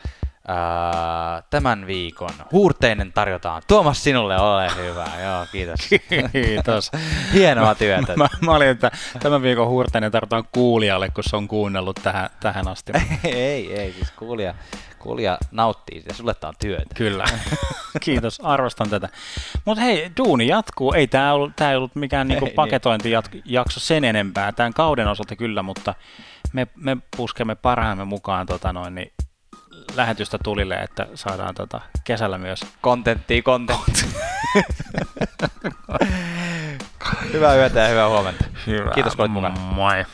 Tämän viikon huurteinen tarjotaan. Tuomas, sinulle ole hyvä. Joo, kiitos. Kiitos. Hienoa työtä. Mä, mä, olin, että tämän viikon huurteinen tarjotaan kuulijalle, kun se on kuunnellut tähän, tähän asti. ei, ei, siis kuulija, kuulija nauttii ja sulle on työtä. Kyllä. Kiitos, arvostan tätä. Mutta hei, duuni jatkuu. Ei tämä ollut, tää ei ollut mikään niinku niin. paketointijakso sen enempää. Tämän kauden osalta kyllä, mutta me, me puskemme parhaamme mukaan tota noin, niin lähetystä tulille, että saadaan tota kesällä myös... Kontenttia, kontenttia. hyvää yötä ja hyvää huomenta. Hyvä. Kiitos kun olit mukana. Moi.